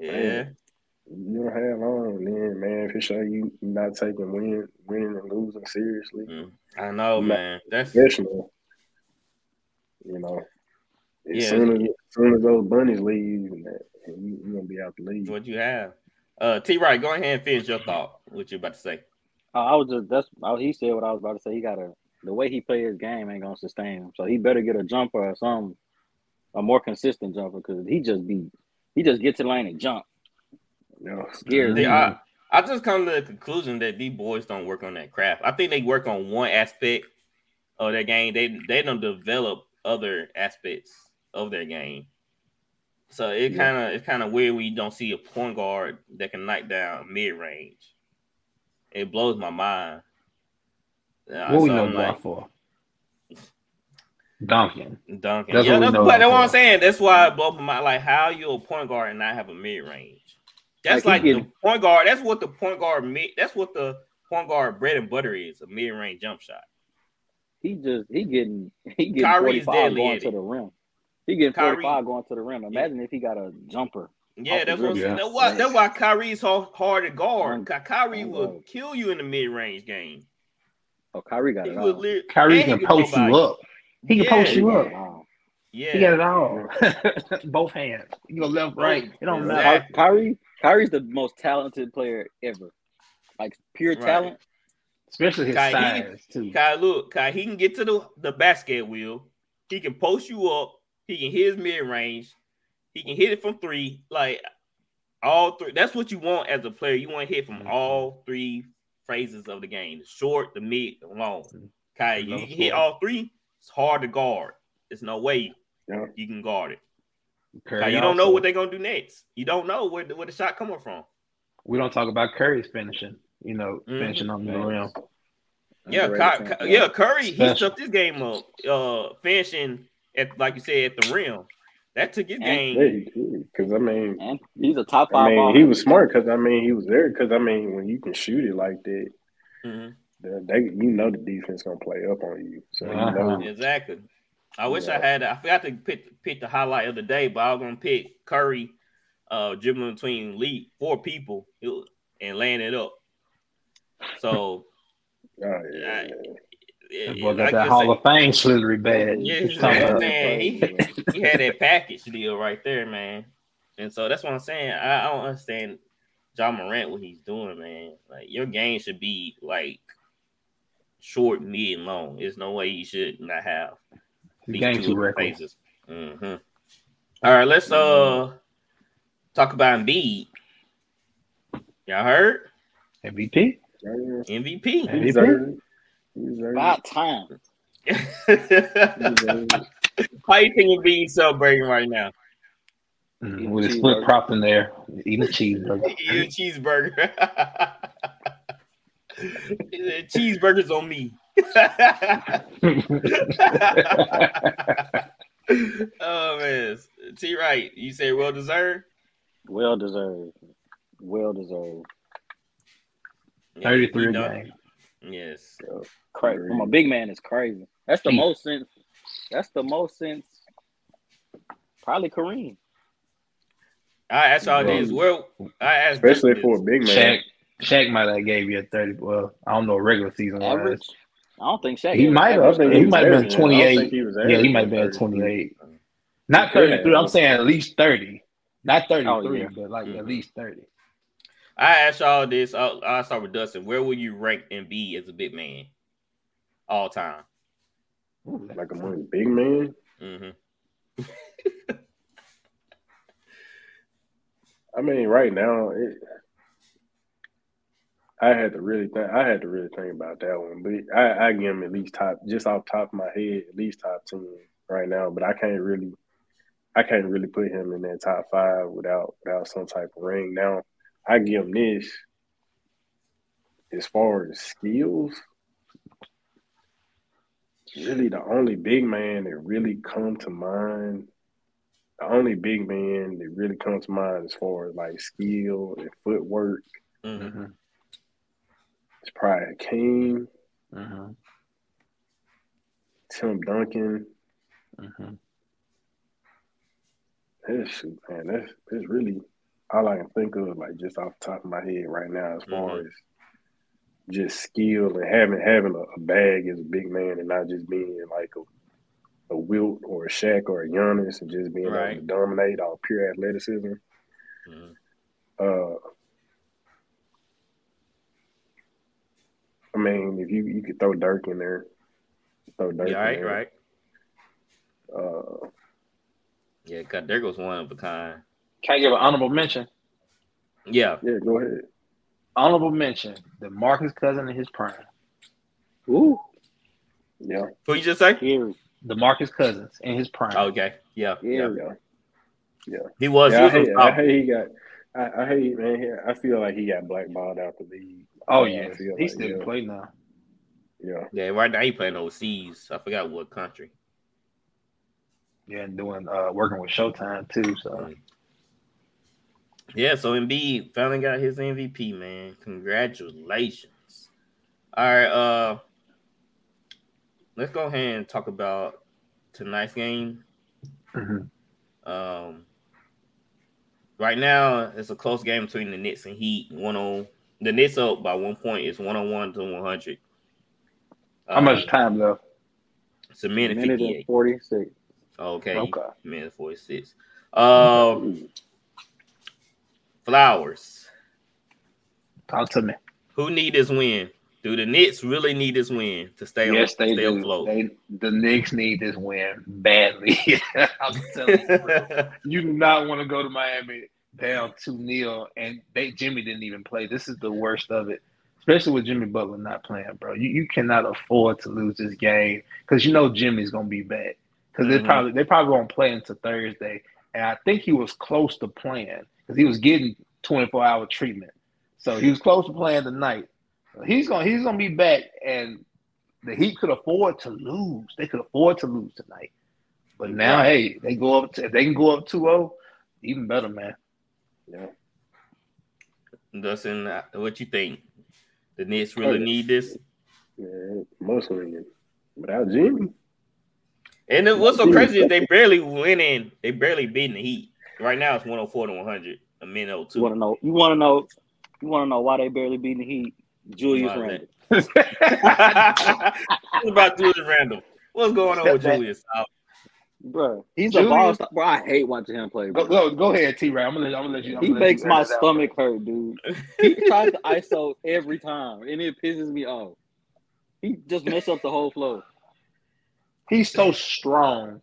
yeah. Man. you don't have long. Then, man, for sure, you you not taking win, winning and losing seriously. Mm. I know, No. man. That's professional. You know, as Yeah. soon as, as soon as those bunnies leave, and that, you, you're gonna be out the league. what you have. Uh, T. Wright, go ahead and finish your thought. What you about to say? Uh, I was just that's oh, he said what I was about to say. He got a the way he play his game ain't gonna sustain him. So he better get a jumper or something. a more consistent jumper because he just be he just get to the lane and jump. Yeah. Scares See. I, I just come to the conclusion that these boys don't work on that craft. I think they work on one aspect of their game. They they don't develop other aspects of their game. So it kind of it's kind of weird when you don't see a point guard that can knock down mid range. It blows my mind. Uh, What we know like, for? Duncan. Duncan. That's yeah, what that's, what, that's what I'm saying. That's why it blows my mind. Like, how you a point guard and not have a mid range? That's Like, like, the getting- point guard. That's what the point guard mid. That's what the point guard bread and butter is. A mid range jump shot. He just he getting he getting Kyrie's 45 deadly going to the rim. He getting Kyrie- 45 going to the rim. Imagine if he got a jumper. Yeah, that's what I'm saying. Yeah. That's why, that's why Kyrie's so hard to guard. Mm. Ky- Kyrie Mm. will kill you in the mid range game. Oh, Kyrie got He it will all. lit- Kyrie can can post you up. He can Yeah. post you up. it. Yeah, He got it all. *laughs* Both hands. You go left, right. It don't matter. Exactly. Ky- Kyrie Kyrie's the most talented player ever. Like pure Right. talent. Especially his Kai, he- size too. Kai, look, Kai, he can get to the, the basket wheel. He can post you up. He can hit his mid range. He can hit it from three. Like all three. That's what you want as a player. You want to hit from Mhm. all three phases of the game: the short, the mid, the long. Okay, you can hit all three. It's hard to guard. There's no way Yeah. you can guard it. Curry Kai, you don't know what they're gonna do next. You don't know where the, where the shot coming from. we don't talk about Curry's finishing. You know, Mhm. finishing on the rim. Yeah, Underrated Ky- yeah, Curry he Special. this game up, uh, finishing at like you said at the rim. That took his game. Because I mean, And he's a top five. I mean, he was smart because I mean he was there because I mean when you can shoot it like that, Mhm. the- they you know the defense gonna play up on you. So Uh-huh. you know, Exactly. I wish I had. I forgot to pick pick the highlight of the day, but I was gonna pick Curry, uh, dribbling between lead four people and laying it up. So oh, yeah, I- That it, boy it- got like that Hall of Fame slithery badge. Yeah, What you he's talking that man. He, he had that package deal right there, man. And so that's what I'm saying. I, I don't understand Ja Morant what he's doing, man. Like your game should be like short, mid, and long. There's no way you should not have His these game two too reckless. phases. hmm All right, let's uh talk about Embiid. Y'all heard MVP. yeah. MVP. MVP? About time. it. He deserved it. How you think Embiid celebrating right now? Mm-hmm. Eating With a split flip prop in there, eating a cheeseburger. *laughs* Eat a cheeseburger. *laughs* Cheeseburgers on me. *laughs* oh man, T. Right, you say well deserved. Well deserved. Well deserved. Yeah, Thirty-three he a done- game. Yes. Crazy. Agreed. From a big man is crazy. That's the most since. That's the most since. Probably Kareem. I asked y'all Well, this. Well, I asked Especially for a big man. Shaq, Shaq might have gave you a thirty. Well, I don't know regular season wise. Average. I don't think Shaq. He might have. averaged He might have been averaging. I don't 28. think he was Yeah, he might have been 28. Not Yeah. 33. I'm saying at least 30. Not 33, Oh, yeah. but like Mhm. at least 30. I asked y'all this. I'll, I'll start with Dustin. Where will you rank Embiid as a big man, all time? Ooh, Like among big man. Mm-hmm. *laughs* I mean, right now, it, I had to really think. I had to really think about that one, but I, I give him at least top, just off the top of my head, at least top ten right now. But I can't really, I can't really put him in that top five without without some type of ring. Now, I give him this. As far as skills, really the only big man that really come to mind the only big man that really comes to mind as far as like skill and footwork Mm-hmm. Mm-hmm. is probably King, Mm-hmm. Tim Duncan. Mm-hmm. That's man, that's that's really all I can think of, like just off the top of my head right now, as far Mhm. as just skill and having having a, a bag as a big man and not just being like a, a Wilt or a Shaq or a Giannis and just being able to dominate all pure athleticism. Mhm. Uh, I mean, if you you could throw Dirk in there, throw Dirk Yeah, right, there. right. Uh, Yeah, cause there goes one of a kind. Can I give an honorable mention? Yeah, Yeah, go ahead. Honorable mention: DeMarcus Cousin in his prime. Ooh, Yeah, who you just say? scary. DeMarcus Cousins in his prime. Okay, yeah, yeah. Scary. yeah. He was. yeah I, he was hate, I hate he got. I, I hate man. he- I feel like he got blackballed out the league. Oh yeah, feel he like, still yeah, play now. Yeah, Yeah, right now he playing overseas. I forgot what country. Yeah, and doing uh working with Showtime too. So Yeah, so Embiid finally got his MVP, man. Congratulations. All right, uh let's go ahead and talk about tonight's game. mhm. Um right now it's a close game between the Knicks and Heat. One on the Knicks up by one point. It's one on one to one hundred. how much time left? It's a minute, Minute and forty six. Okay, Okay. minute 46. Um Flowers. Talk to me. Who need this win? Do the Knicks really need this win to stay yes, on they stay do. afloat? They the Knicks need this win badly. *laughs* I'm telling you, bro. *laughs* you do not want to go to Miami down two 0 and they Jimmy didn't even play. This is the worst of it, especially with Jimmy Butler not playing, bro. You you cannot afford to lose this game because you know Jimmy's gonna be back because Mhm. they probably they probably gonna play into Thursday, and I think he was close to playing because he was getting 24 hour treatment, so he was close to playing tonight. He's gonna he's gonna be back, and the Heat could afford to lose. They could afford to lose tonight. But now, hey, they go up. To, if they can go up 2-0, even better, man. yeah. Dustin, uh, what you think? The Knicks really Okay. need this? yeah. Most win without Jimmy. And then what's so crazy is they barely winning. They barely beating the Heat. Right now it's 104 to 100. A minute or You want to two. know? You want to know? You want to know why they barely beating the Heat? Julius Why Randle. *laughs* what about Julius Randle? What's going on with Julius? Bro, he's Julius- a ball star. Bro, I hate watching him play. go, Bro. go, go ahead, T. Ray. I'm gonna let, I'm gonna let you. I'm He gonna let makes you my edit it out. stomach hurt, dude. *laughs* He tries to ISO every time, and it pisses me off. He just mess up the whole flow. He's so strong.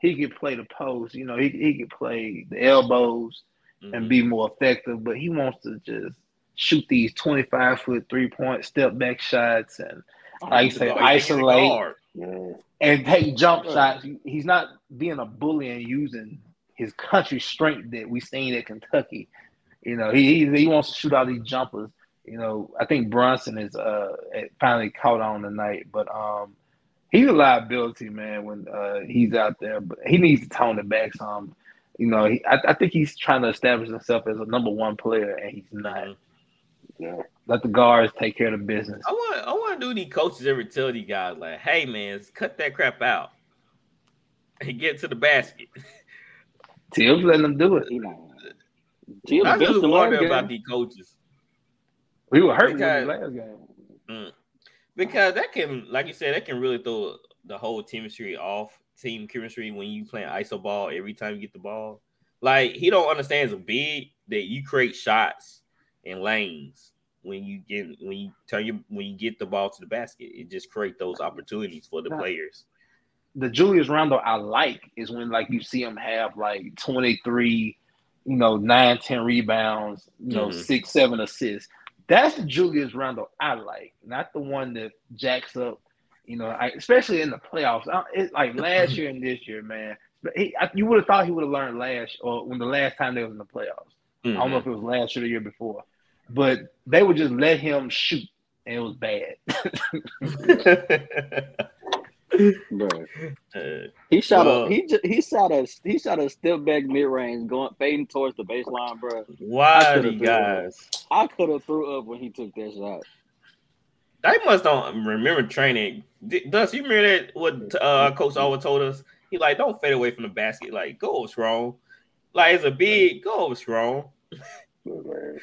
He could play the post. You know, he he could play the elbows Mm-hmm. and be more effective. But he wants to just shoot these 25 foot three point step back shots and I He's say guard. He's a isolate. Yeah. and take jump Right. shots. He's not being a bully and using his country strength that we seen at Kentucky. You know, he he, he wants to shoot all these jumpers. You know, I think Brunson is uh finally caught on tonight, but um he's a liability, man, when uh he's out there. But he needs to tone it back some. You know, he, I, I think he's trying to establish himself as a number one player, and he's not. Yeah. Let the guards take care of the business. I want I want to do these coaches ever tell these guys like, hey man, cut that crap out *laughs* and get to the basket. *laughs* Thibs letting them do it. He not. Jill I just benched wonder about these coaches We were hurt with Because- him last game. Because that can, like you said, that can really throw the whole chemistry off. Team chemistry when you playing iso ball every time you get the ball. Like he don't understand as a big that you create shots and lanes when you get when you turn your when you get the ball to the basket. It just create those opportunities for the players. the Julius Randle I like is when like you see him have like 23, you know, 9, 10 rebounds, you know, Mhm. six, seven assists. That's the Julius Randle I like, not the one that jacks up, you know, I, especially in the playoffs. I, it, like last year and this year, man. But he, I, you would have thought he would have learned last or when the last time they was in the playoffs. I don't know mm-hmm. if it was last year or the year before, but they would just let him shoot, and it was bad. *laughs* *laughs* *laughs* Bro, *laughs* Uh, he shot Well- a he just, he shot a he shot a step back mid range going fading towards the baseline, bro. why I are could've up. guys? I could have threw up when he took that shot. They must don't remember training. D- Dust, you remember that what uh coach always told us? He like don't fade away from the basket. Like go over strong. Like as a big, go over strong. But, man,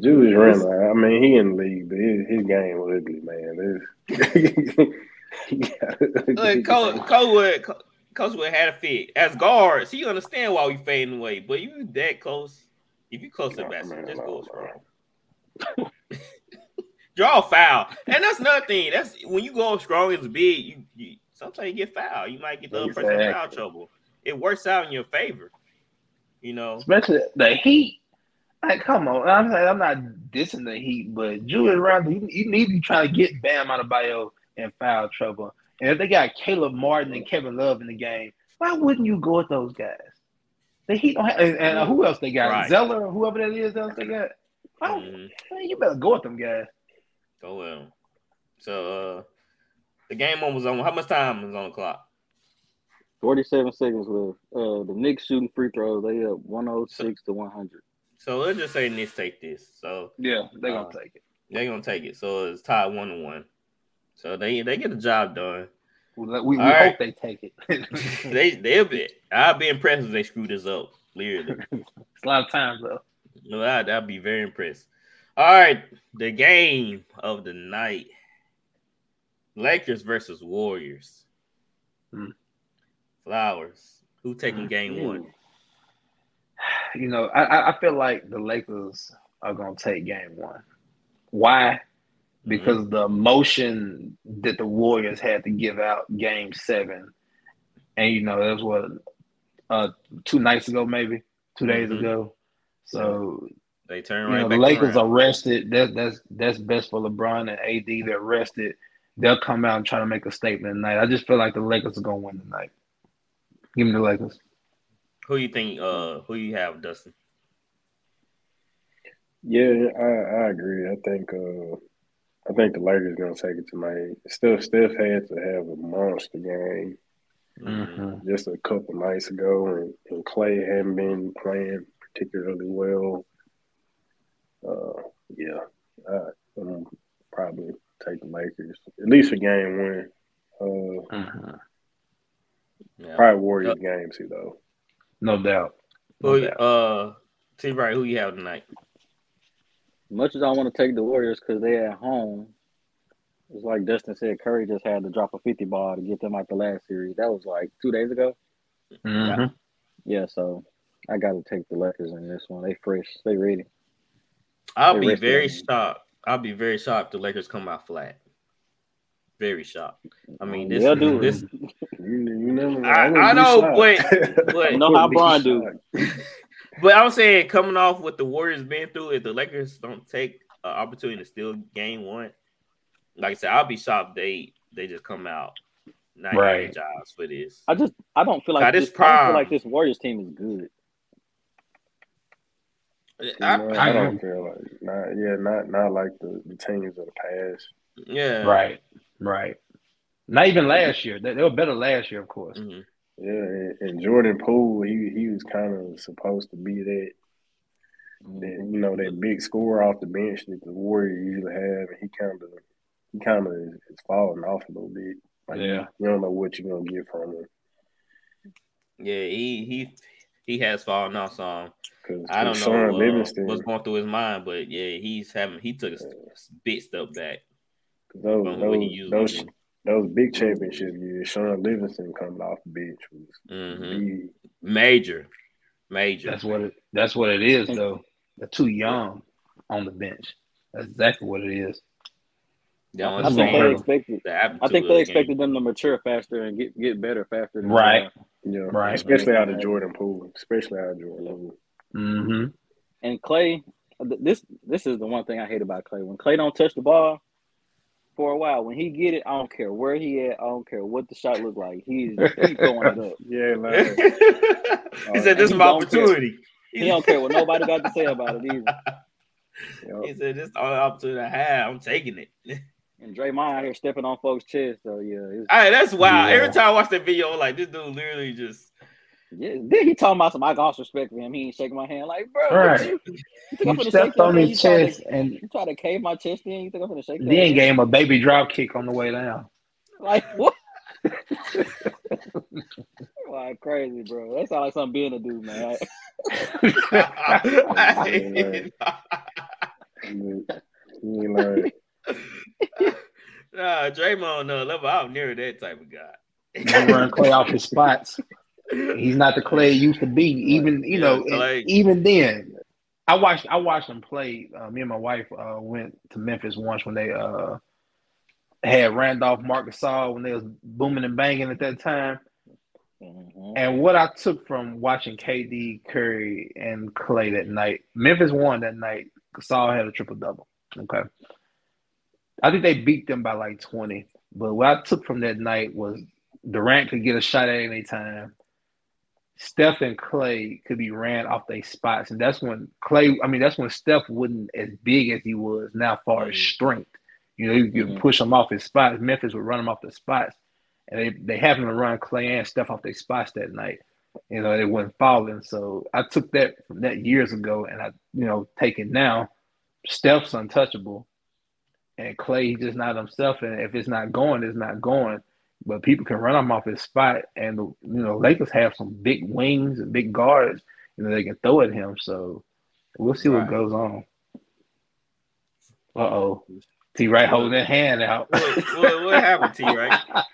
Julius Randle, I mean, he in the league, but his, his game was ugly, man. *laughs* *laughs* This- he got ugly. Like coach, coach would coach would had a fit as guards. He understand why we fading away, but you that close. If you close to the basket, just go strong. *laughs* Draw a foul, and that's another thing. That's when you go strong as big. You, you sometimes you get foul. You might get the other person in foul trouble. it works out in your favor. You know, especially the Heat. Like, come on. I'm I'm not dissing the Heat, but Julius Randle, you, you need to be trying to get Bam Adebayo in foul trouble. And if they got Caleb Martin and Kevin Love in the game, why wouldn't you go with those guys? The Heat don't have, and, and who else they got? Right. Zeller, or whoever that is, else they got. Why don't, Mhm. man, you better go with them guys. go with them. So uh the game on was on. How much time was on the clock? 47 seconds left. Uh, the Knicks shooting free throws. They up 106 to 100. So let's just say Knicks take this. So Yeah, they're Uh, gonna take it. they're gonna take it. So it's tied one to one. So they they get the job done. We, we, we hope right. they take it. *laughs* *laughs* they they'll be. I'll be impressed if they screw this up. Literally. *laughs* a lot of times though. No, I'd, I'd be very impressed. All right, the game of the night: Lakers versus Warriors. Hmm. Flowers. Who taking game one? *sighs* You know, I- I, I feel like the Lakers are gonna take game one. Why? Because the emotion that the Warriors had to give out game seven. And you know, that was what uh two nights ago, maybe, 2 days Mhm. ago. So They turn you right know, back the Lakers around. are rested. That, that's that's best for LeBron and AD. They're rested. They'll come out and try to make a statement tonight. I just feel like the Lakers are gonna win tonight. Give me the Lakers. Who you think? Uh, who you have, Dustin? Yeah, I, I agree. I think uh, I think the Lakers gonna take it tonight. Steph Steph had to have a monster game Mhm. just a couple nights ago, and, and Clay hadn't been playing particularly well. Uh, yeah, I, I'm probably take the Lakers at least a game one. Uh, Mhm. Yeah. probably Warriors game too, though. No doubt. No Who? doubt. Uh, T. Right. Who you have tonight? Much as I want to take the Warriors because they're at home, it's like Dustin said, Curry just had to drop a 50 ball to get them out the last series. That was like two days ago. Mhm. Yeah, so I got to take the Lakers in this one. They fresh. They ready. I'll They be very shocked. I'll be very shocked if the Lakers come out flat. Very shocked. I mean, this, They'll do it. this, You, you never. I- wouldn't I be know, shocked. but- *laughs* but- You know how Wouldn't be Bron do. Shocked. but I'm saying coming off what the Warriors been through, if the Lakers don't take an opportunity to steal game one, like I said, I'll be shocked they they just come out not Right. energized for this. I just I don't feel like Now, this this, I don't feel like this Warriors team is good. I- No, I- I don't feel like not yeah, not not like the, the teams of the past. yeah, Right. Right. Not even last year. They, they were better last year, of course. Mhm. Yeah, and, and Jordan Poole, he he was kind of supposed to be that, that you know that big scorer off the bench that the Warriors usually have, and he kind of he kind of is, is falling off a little bit. Like Yeah. you don't know what you're gonna get from him Yeah, he he he has fallen off some. I don't know uh, Livingston, what's going through his mind, but yeah, he's having he took a big step back those from what those those, do. Those big championship years, Shaun Livingston coming off the bench was Mhm. Major, major. That's what it that's what it is though. They're too young on the bench. That's exactly what it is. They don't I think they expected. the I think they expected game. them to mature faster and get get better faster. Than Right. Yeah, Right. Especially out of Jordan Poole, especially out of Jordan Poole. Mm-hmm. And Clay, this this is the one thing I hate about Clay. When Clay don't touch the ball for a while, when he get it, I don't care where he at. I don't care what the shot look like. He's he's *laughs* throwing it up. Yeah, like he said, "This is my don't care. opportunity." He don't care what nobody got to say about it either. yeah. *laughs* He said, "This is the only opportunity I have. I'm taking it." *laughs* And Draymond out here stepping on folks' chest. So yeah, it's, Hey, that's wild. Yeah. Every time I watch that video, I'm like this dude literally just yeah. Then he talking about some. I got respect for him. He ain't shaking my hand. Like, bro, Right. you, you think I'm You finna stepped shake on hand? his chest to, and you try to cave my chest in. You think I'm gonna shake your then hand? gave him a baby drop kick on the way down. Like *laughs* what? *laughs* like crazy, bro. That sounds like something being a dude, man. You *laughs* ain't learn. nah, Draymond, no level. I'm near that type of guy. He run Clay off his spots. He's not the Clay he used to be. *laughs* Even you Yeah, know, Clay. even then, I watched I watched him play. Uh, me and my wife uh, went to Memphis once when they uh, had Randolph Marcus Gasol when they was booming and banging at that time. Mhm. Mhm. And what I took from watching KD, Curry, and Clay that night, Memphis won that night. Gasol had a triple double. Okay. I think they beat them by like 20. But what I took from that night was Durant could get a shot at any time. Steph and Clay could be ran off their spots. And that's when Clay, I mean, that's when Steph wasn't as big as he was now, far as Mhm. strength. You know, you could Mhm. push him off his spots. Memphis would run him off the spots. And they, they happened to run Clay and Steph off their spots that night. You know, they wasn't falling. So I took that from that years ago and I, you know, take it now. Steph's untouchable. And Clay, he's just not himself. And if it's not going, it's not going. But people can run him off his spot. And, you know, Lakers have some big wings and big guards, you know, they can throw at him. So we'll see what goes on. Uh oh. T right holding that hand out. What, what, what happened to you, right? *laughs*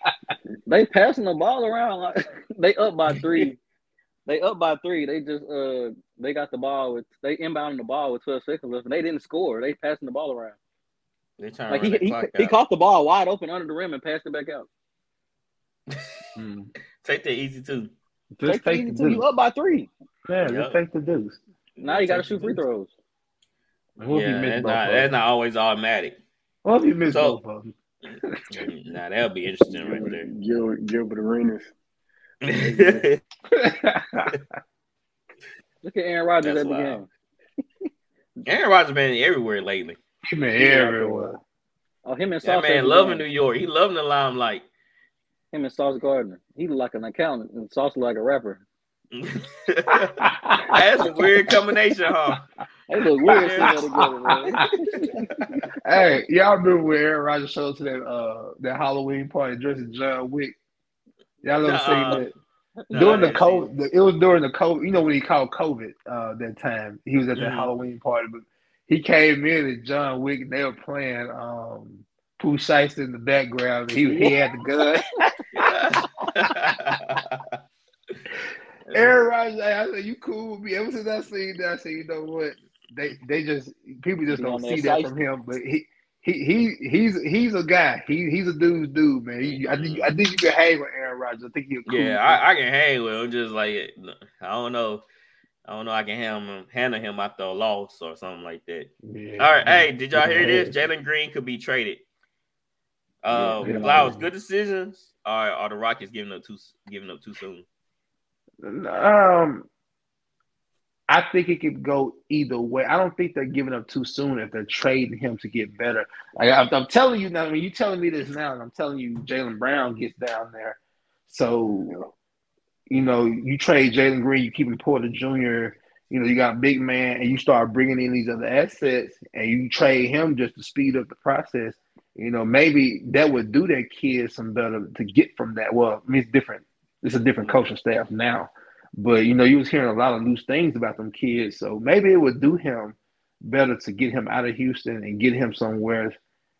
They passing the ball around like *laughs* they up by three. they up by three. They just uh they got the ball with they inbounding the ball with 12 seconds left and they didn't score. They passing the ball around. They trying Like to he he, he caught the ball wide open under the rim and passed it back out. Mm. *laughs* Take that easy too. Just Take, take the easy too. You deuce. up by three. Yeah, Yep. just take the deuce. Now you got to shoot the free throws. What if you Yeah, miss that's not, that's not always automatic. What if you miss So- both of them? *laughs* Nah, that'll be interesting right there. *laughs* Gil, Gilbert Arenas. Look at Aaron Rodgers That's at the wild. game. Aaron Rodgers been everywhere lately. He been everywhere. Oh, him and That Sauce. at man loving. New York. He loving the limelight. Him and Sauce Gardner. He look like an accountant and Sauce look like a rapper. *laughs* That's a weird combination, huh? They look weird *laughs* seeing together, man. *laughs* Hey, y'all remember when Aaron Rodgers showed to that uh that Halloween party dressed as John Wick? Y'all ever Nuh-uh. seen that? No, during the didn't COVID, the, it was during the COVID. You know when he called COVID uh, that time. He was at that Mhm. Halloween party, but he came in and John Wick. and They were playing um, Pooh Shiesty in the background. He he had the gun. *laughs* Aaron Rodgers, I said, "You cool with me?" Ever since I seen that, I said, "You know what? They they just people just don't see that from him." But he. He, he he's he's a guy. He he's a dude's dude, man. He, I think I think you can hang with Aaron Rodgers. I think he'll cool. yeah, I, I can hang with him. Just like I don't know, I don't know. I can handle him, handle him after a loss or something like that. Yeah. All right, hey, did y'all hear this? Jalen Green could be traded. Uh, Yeah. Flowers, good decisions. Or are the Rockets giving up too giving up too soon? Um, I think it could go either way. I don't think they're giving up too soon if they're trading him to get better. Like, I'm, I'm telling you now. I mean, you telling me this now, and I'm telling you, Jaylen Brown gets down there. So, you know, you trade Jalen Green, you keep him Porter Jr. You know, you got big man, and you start bringing in these other assets, and you trade him just to speed up the process. You know, maybe that would do that kid some better to get from that. Well, I mean, it's different. It's a different coaching staff now. But you know, you was hearing a lot of loose things about them kids, so maybe it would do him better to get him out of Houston and get him somewhere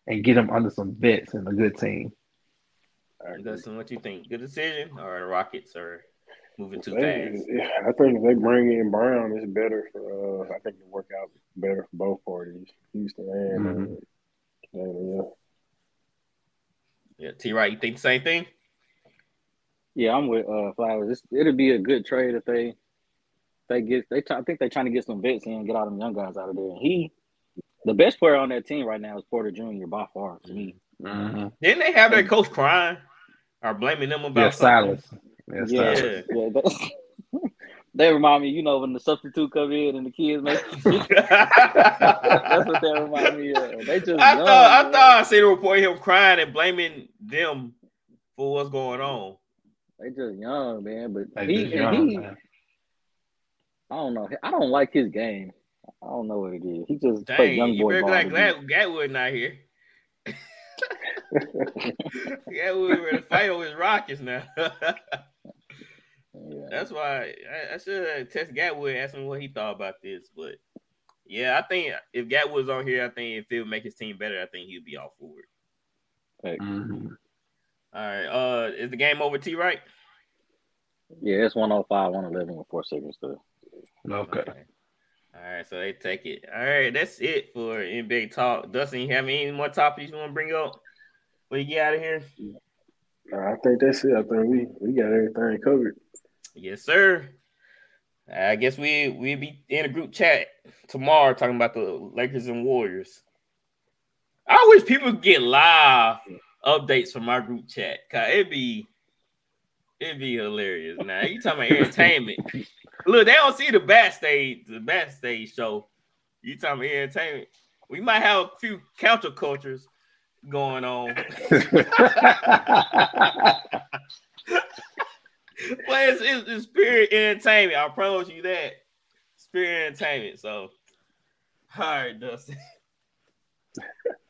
and get him under some vets and a good team. Dustin, what you think? Good decision, or the Rockets are moving too They- fast? yeah, I think if they bring in Brown, it's better for. Uh, I think it work out better for both parties, Houston and Mhm. uh, and, yeah. Yeah, T. Right, you think the same thing? Yeah, I'm with uh, Flowers. It's, it'll be a good trade if they they get they. Try, I think they're trying to get some vets in and get all them young guys out of there. And he, the best player on that team right now is Porter Jr. by far to me. Mm-hmm. Didn't they have their coach crying or blaming them about Yeah, something? Silas. Yeah, Yeah, Silas. Yeah. *laughs* yeah. they- they remind me, you know, when the substitute come in and the kids make. *laughs* *laughs* That's what they remind me of. They just. I young, thought I thought I seen a report of him crying and blaming them for what's going on. they just young, man. But They he and young, he, man. I don't know. I don't like his game. I don't know what it is. He just Dang, play young you boy better ball. glad, to me. glad Gatwood not here. *laughs* Gatwood ready to fight over his Rockets now. Yeah. That's why I, I should test Gatwood ask him what he thought about this. But yeah, I think if Gatwood's on here, I think if it would make his team better, I think he'd be all for it. Mhm. All right. Uh is the game over T right? Yeah, it's 105, 111 with four seconds to. Okay. All right, so they take it. All right, that's it for NBA talk. Dustin, you have any more topics you want to bring up? Before you get out of here? I think that's it. I think we we got everything covered. Yes, sir. I guess we we'll be in a group chat tomorrow talking about the Lakers and Warriors. I wish people could get live updates from our group chat. Cause it'd be it'd be hilarious. Now you talking about entertainment. *laughs* Look, they don't see the backstage, the backstage show. You talking about entertainment. We might have a few countercultures going on. *laughs* but it's, it's, it's spirit entertainment. I promise you that. Spirit entertainment. So, all right, Dustin. *laughs*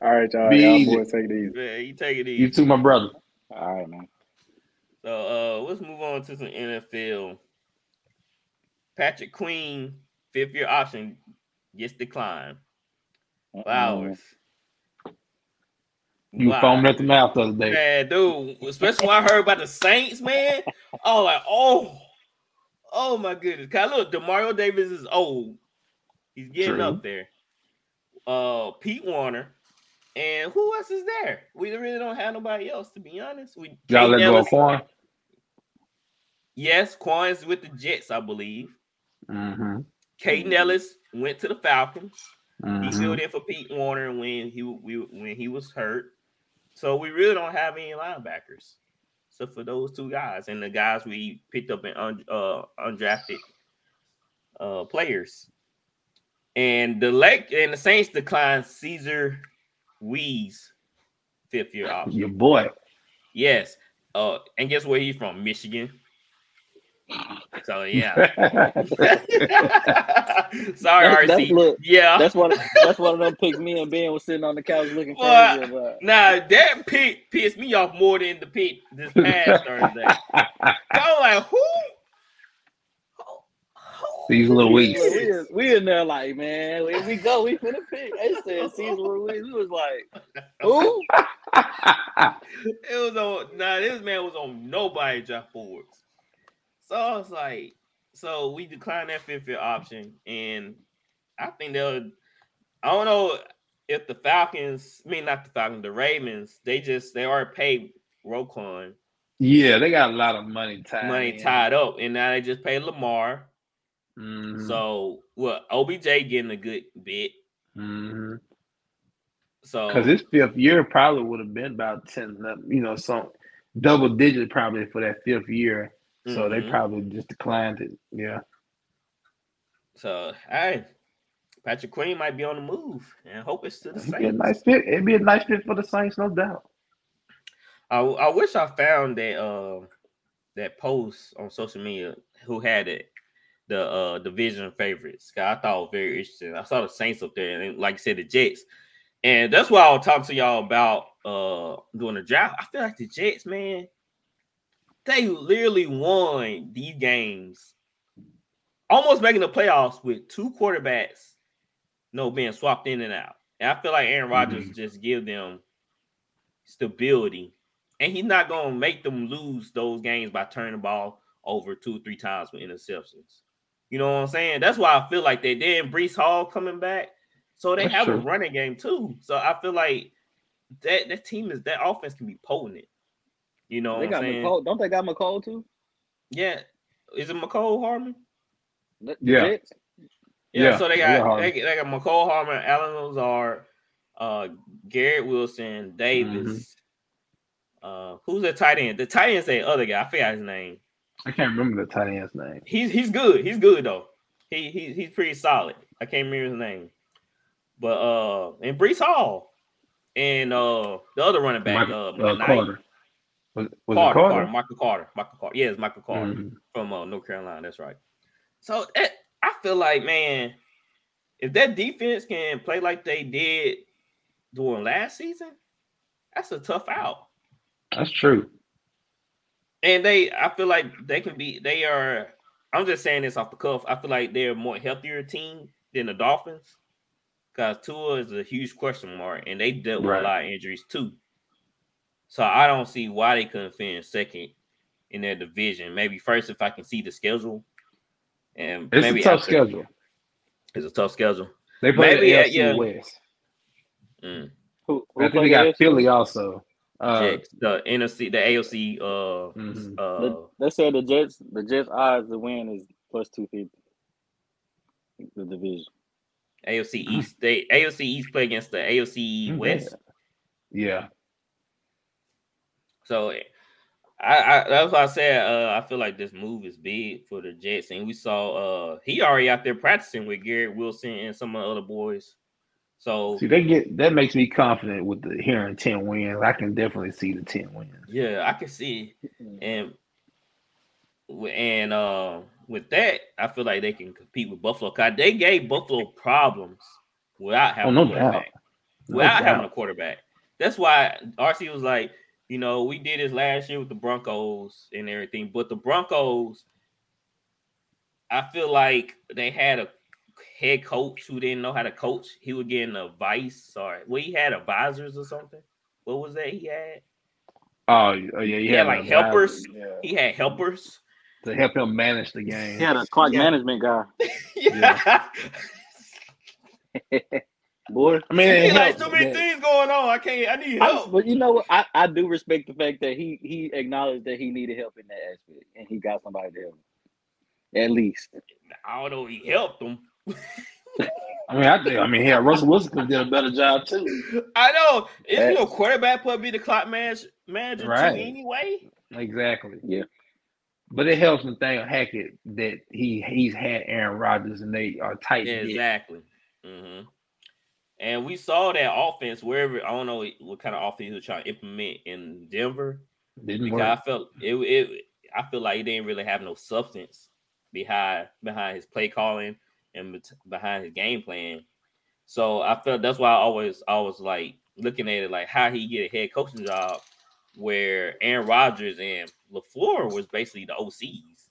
All right, y'all. Be Y'all easy. boys take it easy. Man, you take it easy. You too, my brother. All right, man. So uh let's move on to some NFL. Patrick Queen, fifth year option, gets declined. Flowers. You Wow. foaming at the mouth the other day. Man, dude, especially when I heard about the Saints, man. Was like, oh, oh my goodness. Cause look, Demario Davis is old. He's getting True. up there. Uh Pete Werner. And who else is there? We really don't have nobody else, to be honest. We Y'all let Kate go of Quan. Yes, Quan is with the Jets, I believe. Mm-hmm. Kaden Elliss went to the Falcons. He Mm-hmm. filled in for Pete Werner when he we, when he was hurt. So we really don't have any linebackers, except for those two guys and the guys we picked up in un, uh, undrafted uh, players. And the Lake and the Saints declined Cesar Ruiz, fifth year option. Your boy. Yes. Uh, and guess where he's from? Michigan. So yeah. *laughs* *laughs* Sorry, That's- that's RC. look- yeah. That's one. That's one of them picks. Me and Ben was sitting on the couch looking for. Boy, him, but- Nah, that pick pissed me off more than the pick this past Thursday. *laughs* I was like, who? who- who- These little we, weeks. we, in- we in there like, man, here we go. We finna pick. They said Cesar Ruiz. We was like, who? It was on. Nah, this man was on nobody draft boards. So I was like, so we declined that fifth year option, and I think they'll. I don't know if the Falcons, I mean not the Falcons, the Ravens, they just they already paid Roquan yeah, they got a lot of money tied. money in. tied up, and now they just paid Lamar. Mhm. So what? OBJ getting a good bit. Mhm. So Because his fifth year probably would have been about ten, you know, some double digit probably for that fifth year. So they Mhm. probably just declined it. Yeah. So hey, Patrick Queen might be on the move, and hope it's to the It'd be a nice fit. It'd be a nice fit for the Saints, no doubt. I, I wish I found that uh that post on social media who had it the uh division favorites. I thought it was very interesting. I saw the Saints up there, and like I said, the Jets, and that's why I'll talk to y'all about uh doing the draft. I feel like the Jets, man, they literally won these games, almost making the playoffs with two quarterbacks, no being swapped in and out. And I feel like Aaron mm-hmm. Rodgers just give them stability and he's not gonna make them lose those games by turning the ball over two or three times with interceptions. You know what I'm saying? That's why I feel like they did Breece Hall coming back, so they That's have a running game too. So I feel like that that team is that offense can be potent. You know They what I'm got saying? Mecole. Don't they got Mecole too? Yeah, is it Mecole Hardman? The- the Yeah. Yeah, Yeah, so they got they, they got Mecole Hardman, Allen Lazard, uh, Garrett Wilson, Davis. Uh, who's the tight end? The tight end's that other guy. I forgot his name. I can't remember the tight end's name. He's he's good. He's good though. He he he's pretty solid. I can't remember his name. But uh and Breece Hall and uh the other running back, Michael- uh, uh, Carter. Was, was Carter, Carter? Carter, Michael Carter, Michael Carter. Yeah, it's Michael Carter Mhm. from uh, North Carolina. That's right. So that, I feel like, man, if that defense can play like they did during last season, that's a tough out. That's true. And they, I feel like they can be. They are. I'm just saying this off the cuff. I feel like they're a more healthier team than the Dolphins, because Tua is a huge question mark, and they dealt with Right. a lot of injuries too. So I don't see why they couldn't finish second in their division. Maybe first if I can see the schedule, and It's maybe a tough after- schedule. It's a tough schedule. They play Maybe, the yeah, AFC yeah. West. Mm. Who, who I think they played got AFC? Philly also. Uh, Jets, the NFC, the AOC. Uh, Mhm. uh, The- they said the Jets, the Jets odds to win is plus two fifty. The division. AOC East. They AOC East play against the AOC Mhm. West. yeah. So I, I that's why I said uh, I feel like this move is big for the Jets, and we saw uh he already out there practicing with Garrett Wilson and some of the other boys. So See, they get that makes me confident with the hearing ten wins. I can definitely see the ten wins. yeah, I can see and and uh with that, I feel like they can compete with Buffalo. Cause they gave Buffalo problems without having Oh, a no doubt. quarterback. No Without having a quarterback. That's why RC was like, you know, we did this last year with the Broncos and everything, but the Broncos, I feel like they had a head coach who didn't know how to coach. He was getting advice or well, he had advisors or something. What was that he had? Oh, yeah, yeah, He had like helpers. Yeah. He had helpers. to help him manage the game. He had a clock Yeah. management guy. *laughs* yeah. *laughs* Boy. I mean, it He like helps so many that- things going on. I can't. I need I, help. but you know what? I, I do respect the fact that he he acknowledged that he needed help in that aspect, and he got somebody to help him. At least. I don't know. He helped them. I mean, I think. I mean, yeah, Russell Wilson could have did a better job too. I know. It's you know, That's- quarterback probably be the clock manage, manager Right. too anyway. Exactly. Yeah. But it helps Nathaniel Hackett that he he's had Aaron Rodgers and they are tight. Yeah, knit. exactly. hmm And we saw that offense wherever I don't know what kind of offense he was trying to implement in Denver Didn't because work. I felt it, it. I feel like he didn't really have no substance behind behind his play calling and behind his game plan. So I felt that's why I always I was like looking at it like how he get a head coaching job where Aaron Rodgers and LaFleur was basically the OCs.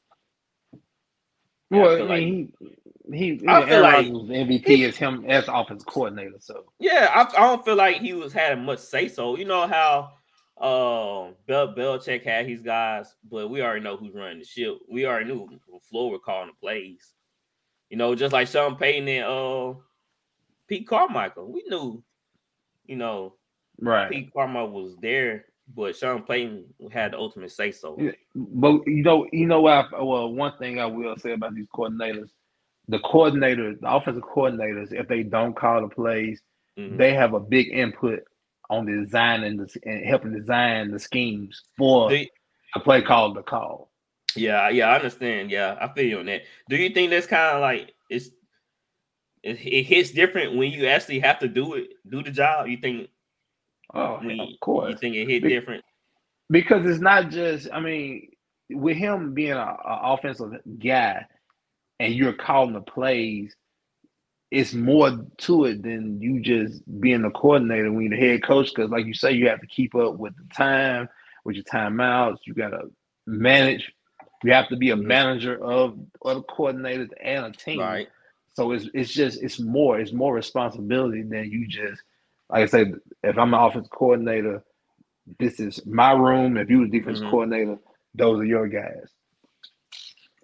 I Well, feel I mean, he he, I feel Aaron like- Rodgers was MVP as him as offensive coordinator. So Yeah, I, I don't feel like he was had much say so. You know how um Bel Belichick had his guys, but we already know who's running the ship. We already knew LaFleur were calling the plays. You know, just like Sean Payton and uh Pete Carmichael. We knew, you know, right. Pete Carmichael was there, but Sean Payton had the ultimate say so. Yeah. But you know, you know what? I, well, one thing I will say about these coordinators, the coordinators, the offensive coordinators, if they don't call the plays, Mhm. they have a big input on the design and, the, and helping design the schemes for the play call to call. Yeah, yeah, I understand. Yeah, I feel you on that. Do you think that's kind of like it's it, it hits different when you actually have to do it, do the job? You think Oh, when of course. you think it hit Be- different? because it's not just i mean with him being a, a offensive guy and you're calling the plays it's more to it than you just being the coordinator when you're the head coach because like you say you have to keep up with the time with your timeouts you got to manage you have to be a Mhm. manager of other coordinators and a team Right. so it's it's just it's more it's more responsibility than you just like I say if I'm an offensive coordinator, this is my room. If you the defense Mhm. coordinator, those are your guys.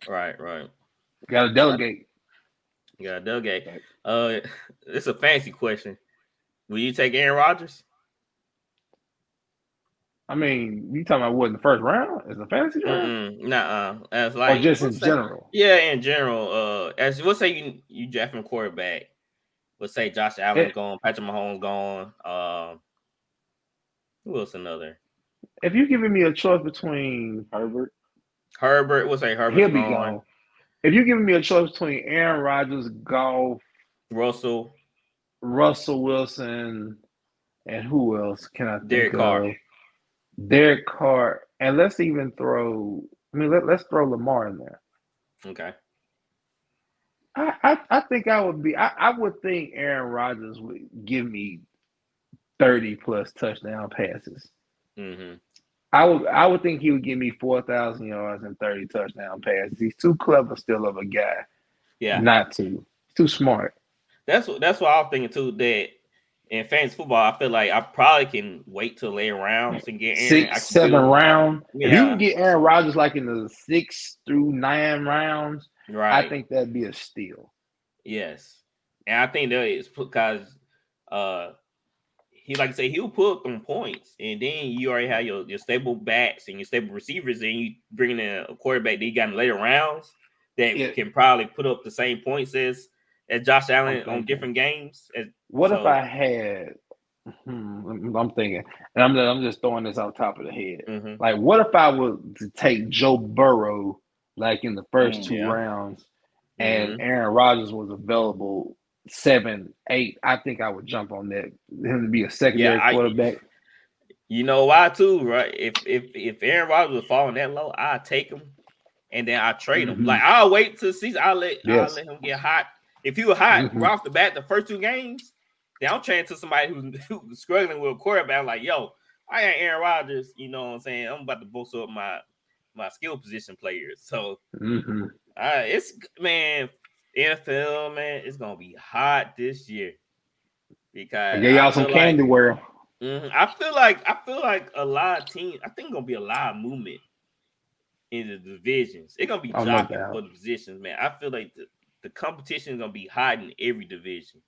Right, right. You gotta delegate. You got to delegate. Uh, *laughs* it's a fancy question. Will you take Aaron Rodgers? I mean, you talking about what in the first round? Is a fantasy round? Mm-mm, nuh-uh. As Or like just in say- general? Yeah, in general. Uh, as let's say you you draft him quarterback. Let's say Josh Allen's Yeah. gone, Patrick Mahomes gone. Um, who else another? If you're giving me a choice between Herbert. Herbert. We'll say Herbert. he'll be gone. If you're giving me a choice between Aaron Rodgers, Goff, Russell. Russell Wilson, and who else can I think Derek of? Carr. Derek Carr, and let's even throw. I mean, let, let's throw Lamar in there. Okay. I, I, I think I would be. I, I would think Aaron Rodgers would give me thirty plus touchdown passes. Mm-hmm. I would I would think he would give me four thousand yards and thirty touchdown passes. He's too clever still of a guy, Yeah. not to. Too smart. That's what that's what I was thinking too. That in fantasy football, I feel like I probably can wait till later rounds and get Aaron. Six, seven round. If you can get Aaron Rodgers like in the six through nine rounds, Right. I think that'd be a steal. Yes, and I think that is because uh he like I say he'll put up them points, and then you already have your, your stable backs and your stable receivers, and you bring in a quarterback that you got in later rounds that Yeah. can probably put up the same points as as Josh Allen on different games. As, What So- if I had? Hmm, I'm thinking, and I'm I'm just throwing this out top of the head. mhm. Like, what if I was to take Joe Burrow like in the first Mm, two yeah. rounds, and Mhm. Aaron Rodgers was available seven, eight? I think I would jump on that. Him to be a secondary Yeah, I- quarterback. You know why too, right? If if if Aaron Rodgers was falling that low, I take him and then I trade him. Mhm. Like I'll wait till season. I'll let Yes. I'll let him get hot. If he was hot Mhm. right off the bat the first two games, then I'm trading to somebody who's, *laughs* who's struggling with a quarterback. I'm like, yo, I ain't Aaron Rodgers. You know what I'm saying? I'm about to boost up my my skill position players. So hmm uh, it's man, NFL man, it's gonna be hot this year because I gave y'all some like- candy world. Mhm. I feel like I feel like a lot of teams. I think gonna be a lot of movement in the divisions. It's gonna be Oh, jockeying for the positions, man. I feel like the, the competition is gonna be hot in every division.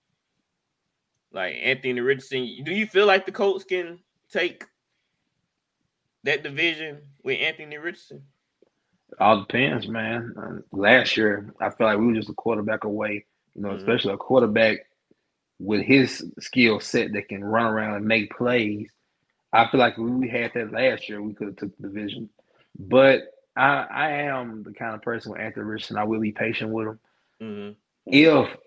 Like Anthony Richardson, do you feel like the Colts can take that division with Anthony Richardson? All depends, man. Last year, I felt like we were just a quarterback away. You know, Mhm. especially a quarterback with his skill set that can run around and make plays. I feel like we had that last year, we could have took the division. But I, I am the kind of person with Anthony Richardson. I will be patient with him. hmm If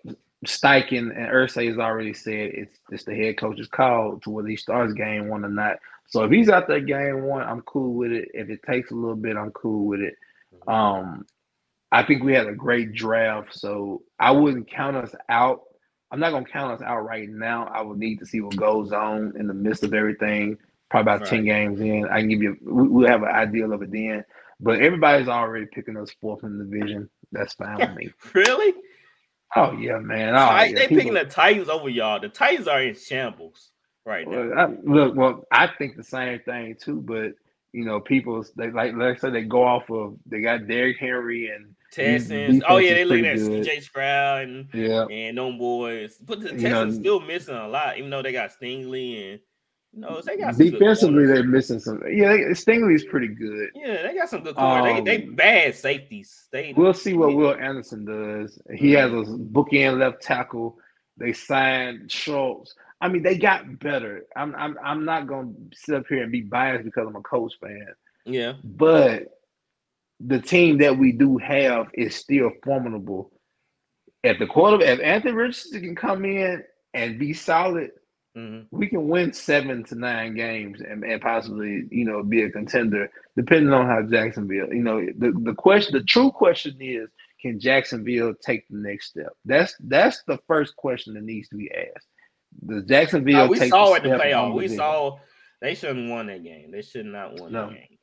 Steichen and Irsay has already said it's it's the head coach's call to whether he starts game one or not. So if he's out there game one, I'm cool with it. If it takes a little bit, I'm cool with it. Um, I think we had a great draft, so I wouldn't count us out. I'm not gonna count us out right now. I would need to see what goes on in the midst of everything. Probably about ten games in, I can give you. we- We'll have an idea of it then. But everybody's already picking us fourth in the division. That's fine with me. *laughs* Really? Oh yeah, man. Oh, yeah. they People- picking the Titans over y'all. The Titans are in shambles right now. Well, I, look, well, I think the same thing too, but you know, people they like like I said they go off of they got Derrick Henry and Texans. Oh yeah, they looking at. CJ Stroud and yeah, and them boys. But the You Texans know- still missing a lot, even though they got Stingley and you know they got some defensively they're missing some. Yeah, they, Stingley's pretty good. Yeah, they got some good corners. they they Um, bad safeties. They We'll see what Will Anderson does. He has a bookend left tackle. They signed Schultz. I mean, they got better. I'm I'm I'm not gonna sit up here and be biased because I'm a Colts fan. yeah. but the team that we do have is still formidable. If the quarter, if Anthony Richardson can come in and be solid, hmm we can win seven to nine games and, and possibly, you know, be a contender, depending on how Jacksonville. You know, the, the question, the true question is, can Jacksonville take the next step? That's that's the first question that needs to be asked. Does Jacksonville Uh, we saw the it in the playoff. We the- saw they shouldn't won that game. They should not won No. that game.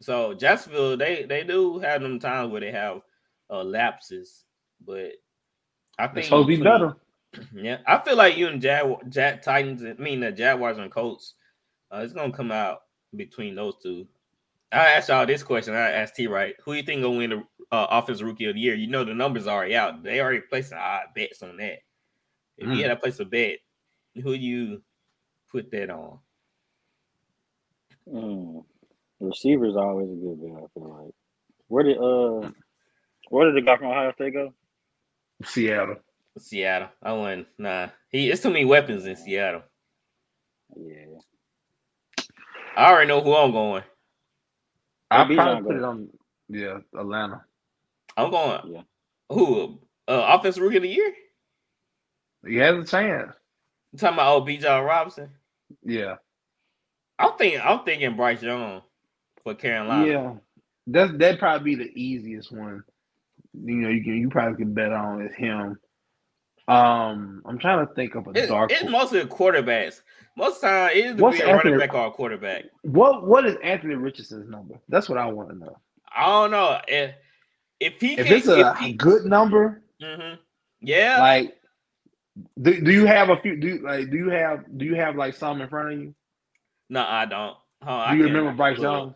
So Jacksonville, they they do have them times where they have uh, lapses, but I think to be better. *clears throat* Yeah, I feel like you and Jag, Jag Titans, I mean the Jaguars and Colts, uh, it's gonna come out between those two. I asked y'all this question. I asked T right, who you think gonna win the uh, offensive rookie of the year? You know the numbers are already out. They already placed odd bets on that. If Mm. you had to place a bet, who you put that on? Mm. Receivers are always a good bet. I feel like. Where did uh, where did the guy from Ohio State go? Seattle. Seattle. I wouldn't. Nah, he. It's too many weapons in Seattle. Yeah, I already know who I'm going. I Bijan probably go. put it on. Yeah, Atlanta. I'm going. Yeah. Who? Uh, offensive rookie of the year? He has a chance. You talking about oh, Bijan Robinson? Yeah. I'm thinking. I'm thinking Bryce Young for Carolina. Yeah. That's that'd probably be the easiest one. You know, you can you probably can bet on is him. Um, I'm trying to think of a It's, dark. it's mostly quarterbacks. Most time it is What's be a running back or a quarterback. What what is Anthony Richardson's number? That's what I want to know. I don't know if if he If can, it's a he, good number, Mhm. yeah, like do, do you have a few do you, like do you have do you have like some in front of you? no, I don't. Huh, I Do you remember Bryce pull it up. Young?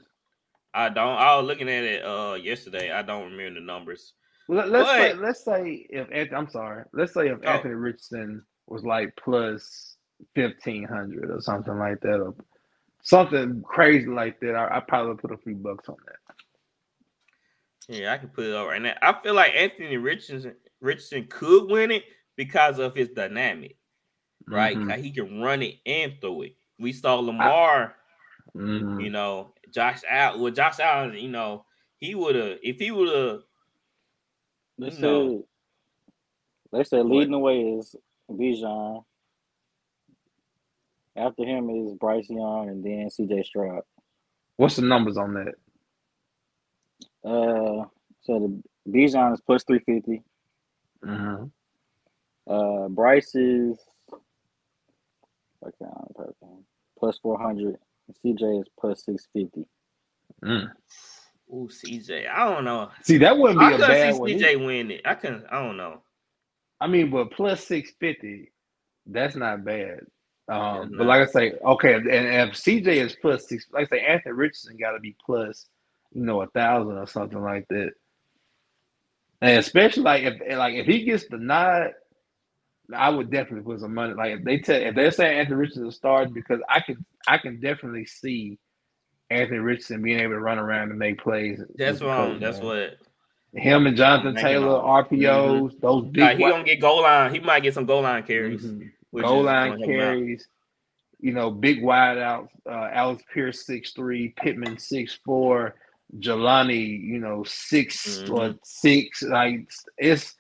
I don't. I was looking at it uh yesterday. I don't remember the numbers. Let, let's say let's say if I'm sorry, let's say if Oh. Anthony Richardson was like plus fifteen hundred or something like that, or something crazy like that, I, I probably put a few bucks on that. Yeah, I can put it over right now. I feel like Anthony Richardson Richardson could win it because of his dynamic, right? Mhm. He can run it and throw it. We saw Lamar, Mhm. you know, Josh Allen. Well, Josh Allen, you know, he would have if he would have. They No. said they said leading the way is Bijan. After him is Bryce Young and then CJ Stroud. What's the numbers on that? Uh so the Bijan is plus three fifty. Mm-hmm. Uh Bryce is okay, okay, plus four hundred. CJ is plus six fifty. Mm. Ooh, CJ. I don't know. See, that wouldn't be a bad see one. CJ win it. I couldn't. I don't know. I mean, but plus six fifty, that's not bad. Um, but like I say, okay, and, and if CJ is plus six, like I say, Anthony Richardson got to be plus, you know, a thousand or something like that. And especially like if like if he gets the nod, I would definitely put some money. Like if they tell if they're saying Anthony Richardson started because I can I can definitely see Anthony Richardson being able to run around and make plays. That's wrong. That's what. him and Jonathan Making Taylor all- RPOs, those big Like, he gonna get goal line. He might get some goal line carries. Mhm. goal line gonna help him out. carries, you know, big wide outs. Uh, Alec Pierce six three, Pittman six four, Jelani, you know, 6 Mhm. or six. Like it's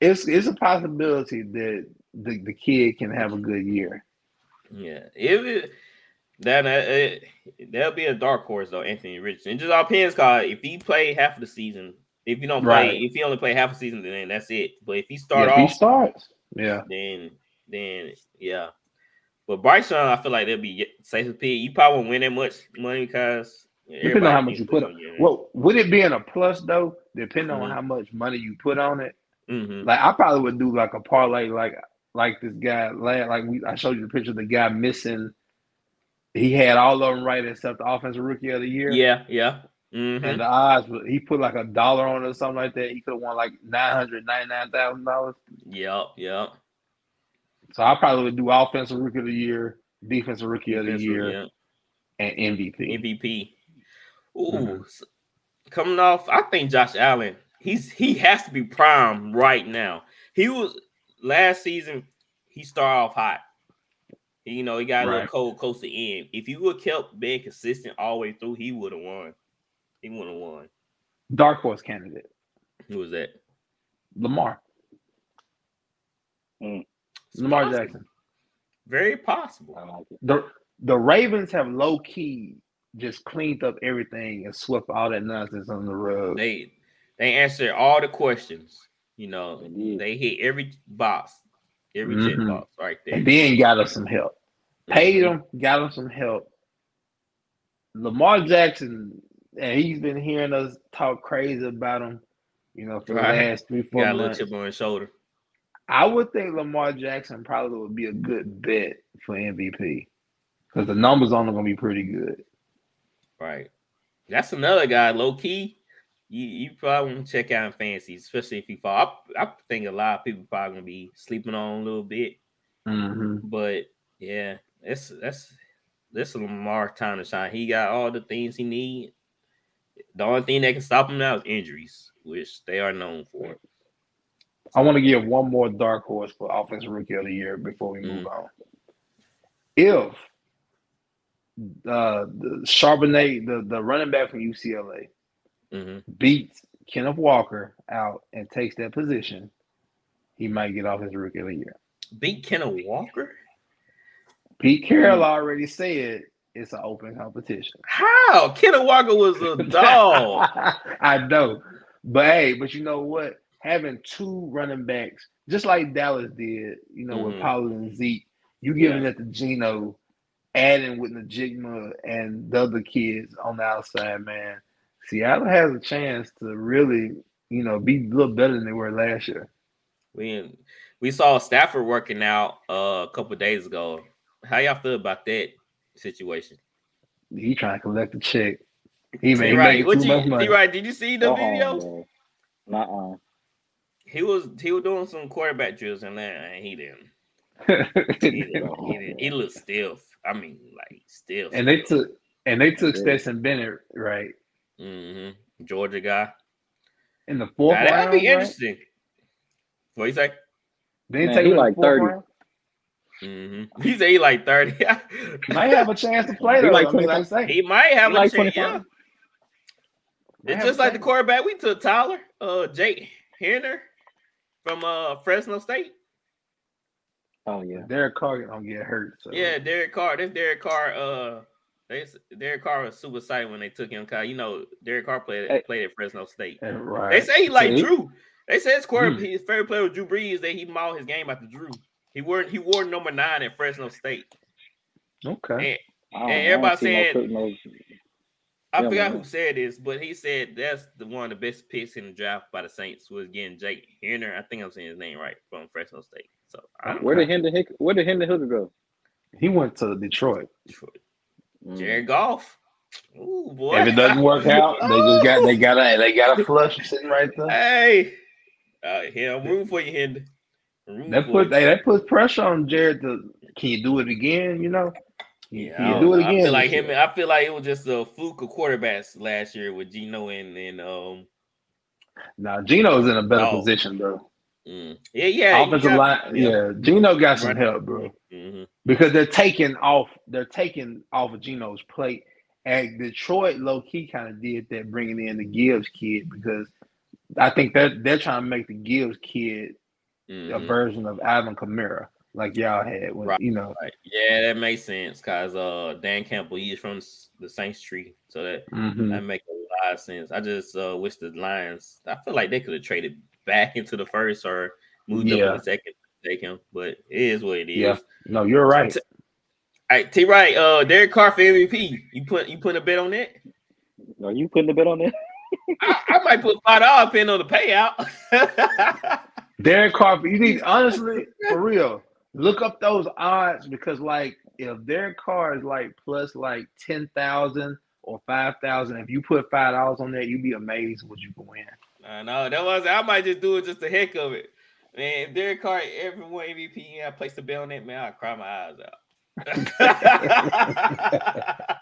it's it's a possibility that the, the kid can have a good year. Yeah, if it, that it, that'll be a dark horse though. Anthony Richardson. It just all depends. Cause if he play half of the season, if you don't play, Right. if he only play half a season, then that's it. But if he start Yeah, if he starts, yeah, then then yeah. But Bryce Young, I feel like they'll be safe to pick. You probably won't win that much money because depending on how much you put on. Well, would it be in a plus though? Depending on Mhm. how much money you put on it. Hmm Like I probably would do like a parlay, like like this guy, like like we I showed you the picture of the guy missing. He had all of them right except the offensive rookie of the year. Yeah, yeah. hmm And the odds, he put like a dollar on it or something like that. He could have won like nine hundred ninety nine thousand dollars. Yep, yep. So I probably would do offensive rookie of the year, defensive rookie of the year, yeah. and MVP. MVP. Ooh, Mhm. coming off, I think Josh Allen. He's he has to be prime right now. He was last season. He started off hot. You know, he got a little cold close to end. If he would kept being consistent all the way through, he would have won. He would have won. Dark horse candidate, Who was that? Lamar, Mm, Lamar possible. Jackson. Very possible. I like it. The the Ravens have low key just cleaned up everything and swept all that nonsense on the rug. They they answered all the questions. You know, They they hit every box, every Mhm. check box right there. and then got us some help. Paid him, got him some help. Lamar Jackson, and he's been hearing us talk crazy about him, you know, for Right. the last three, four Got a little chip on his shoulder. I would think Lamar Jackson probably would be a good bet for MVP because the numbers on him are gonna be pretty good. Right. That's another guy, low key. You you probably want to check out in fancy, especially if you fall. I, I think a lot of people probably gonna be sleeping on a little bit, hmm but yeah, that's that's this is Lamar time to shine. He got all the things he need. The only thing that can stop him now is injuries, which they are known for. I want to give one more dark horse for offensive rookie of the year before we move Mm. on. If uh, the Charbonnet, the, the running back from UCLA, hmm beats Kenneth Walker out and takes that position, he might get off his rookie of the year. Beat Kenneth Walker? Pete Carroll already said it's an open competition. How? Kenneth Walker was a *laughs* dog. I know. But hey, but you know what? Having two running backs, just like Dallas did, you know, with Mhm. Pollard and Zeke, you giving Yeah. it to Geno, adding with Njigba and the other kids on the outside, man. Seattle has a chance to really, you know, be a little better than they were last year. We we saw Stafford working out uh, a couple days ago. How y'all feel about that situation? He trying to collect the check. He made, he right, making too you, much money. right? Did you see the Go video? home. Nuh-uh. He was he was doing some quarterback drills and that, and he didn't. *laughs* He, he, he looks stiff. I mean, like stiff. and they took and they took Yeah. Stetson Bennett right hmm Georgia guy. in the fourth Now, that'd round. be right? interesting. What you say? They didn't take he him in the like 30. round? hmm He said he like thirty. *laughs* Might have a chance to play *laughs* He though. like I mean, like say, he might have He a like chance. 25. Yeah. Might It's have just like the quarterback we took, Tyler, uh, Jake Haener from uh Fresno State. Oh yeah. Derek Carr don't get hurt. So. Yeah, Derek Carr. This Derek Carr. Uh, they Derek Carr was super excited when they took him. Cause you know Derek Carr played Hey. played at Fresno State. Yeah, right. They say he like See? Drew. They say his quarter, Hmm. his favorite player was Drew Brees. That he modeled his game after Drew. He wore he wore number nine at Fresno State. okay. I don't, And everybody see no saying- I Yeah, forgot man. who said this, but he said that's the one of the best picks in the draft by the Saints was getting Jake Haener. I think I'm saying his name right from Fresno State. So I don't Where know. did Hendon Hick? Where did Hendon Hooker go? He went to Detroit. Mm. Jared Goff. Ooh boy. If it doesn't work *laughs* out, they just got they got a they got a flush sitting right there. Hey, uh, yeah, I'm rooting for you, Hendon. I'm rooting That for put hey, that puts pressure on Jared to can you do it again? You know, can, Yeah, can you don't do it again? I feel like him. I feel like it was just a fluke of quarterbacks last year with Geno and and um. Now Nah, Geno's in a better Oh. position, bro. Mm. Yeah, yeah. Offensive got- line, yeah. Geno got some Right. help, bro, Mhm. because they're taking off. They're taking off of Geno's plate. And Detroit, low key, kind of did that, bringing in the Gibbs kid because I think they're they're trying to make the Gibbs kid a Mhm. version of Alvin Kamara, like y'all had when Right. you know. Right. Yeah, that makes sense because uh Dan Campbell he's from the Saints tree, so that mhm. that makes a lot of sense. I just uh wish the Lions. I feel like they could have traded back into the first or moved up in the second to take him, but it is what it is. Yeah. No, you're right. All right, T. Right, uh, Derek Carr for MVP. You put you putting a bet on that? Are you putting a bet on that? *laughs* I, I might put five dollars pin on the payout. *laughs* Derek Carr, you need honestly for real. Look up those odds because like if Derek Carr is like plus like ten thousand or five thousand, if you put five dollars on that, you'd be amazed what you can win. I know that was. I might just do it just the heck of it. Man, if Derek Carr everyone MVP, I place the bet on that. Man, I cry my eyes out. *laughs*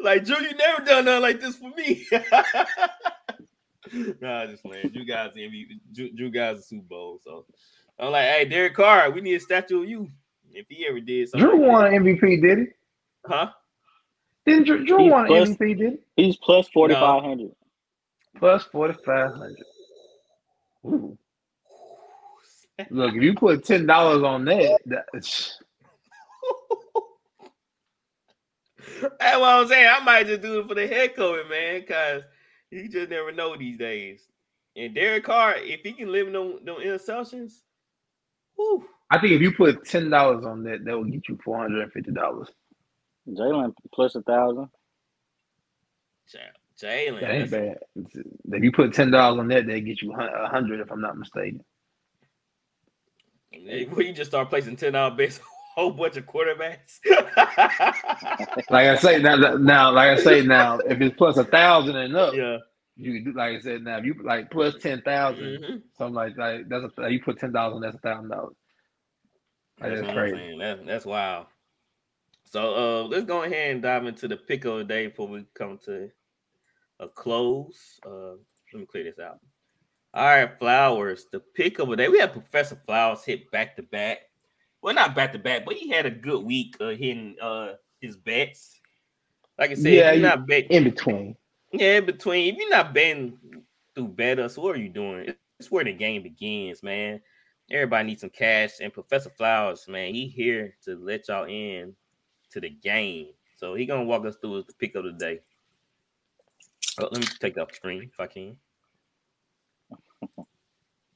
like Drew, you never done nothing like this for me. *laughs* nah, just playing. Drew guys the MVP. Drew, Drew guys the Super Bowl. So I'm like, hey, Derek Carr, we need a statue of you. If he ever did something, Drew like won an MVP, did he? huh? Didn't Drew, Drew won an plus- MVP, did he? He's plus forty five hundred. Plus forty five hundred. Ooh. Look, if you put ten dollars on that, that's *laughs* That's what I'm saying. I might just do it for the heck of it, man, because you just never know these days. And Derek Carr, if he can live in no them interceptions, whew, I think if you put ten dollars on that, that will get you four hundred and fifty dollars. Jalen plus a thousand. Ja- Jalen. That ain't bad. If you put ten dollars on that, they get you a hundred, if I'm not mistaken. Where you just start placing ten dollar bets, a whole bunch of quarterbacks. *laughs* Like I say now, now, like I say now, if it's plus a thousand and up, yeah. you can do like I said now. If you like plus ten thousand, Mhm. something like that, that's a you put ten dollars on that's a thousand dollars. That's That's crazy. saying. That, that's wild. So uh let's go ahead and dive into the pick of the day before we come to a close. Uh let me clear this out. All right, Flowers, the pick of the day. We had Professor Flowers hit back to back. Well, not back to back, but he had a good week uh hitting uh his bets. Like I said, Yeah, you- you're not bet In between, yeah, in between. If you're not betting through better, so what are you doing? It's where the game begins, man. Everybody needs some cash, and Professor Flowers, man, he here to let y'all in to the game. So he gonna walk us through the pick of the day. Oh, let me take that off screen if I can.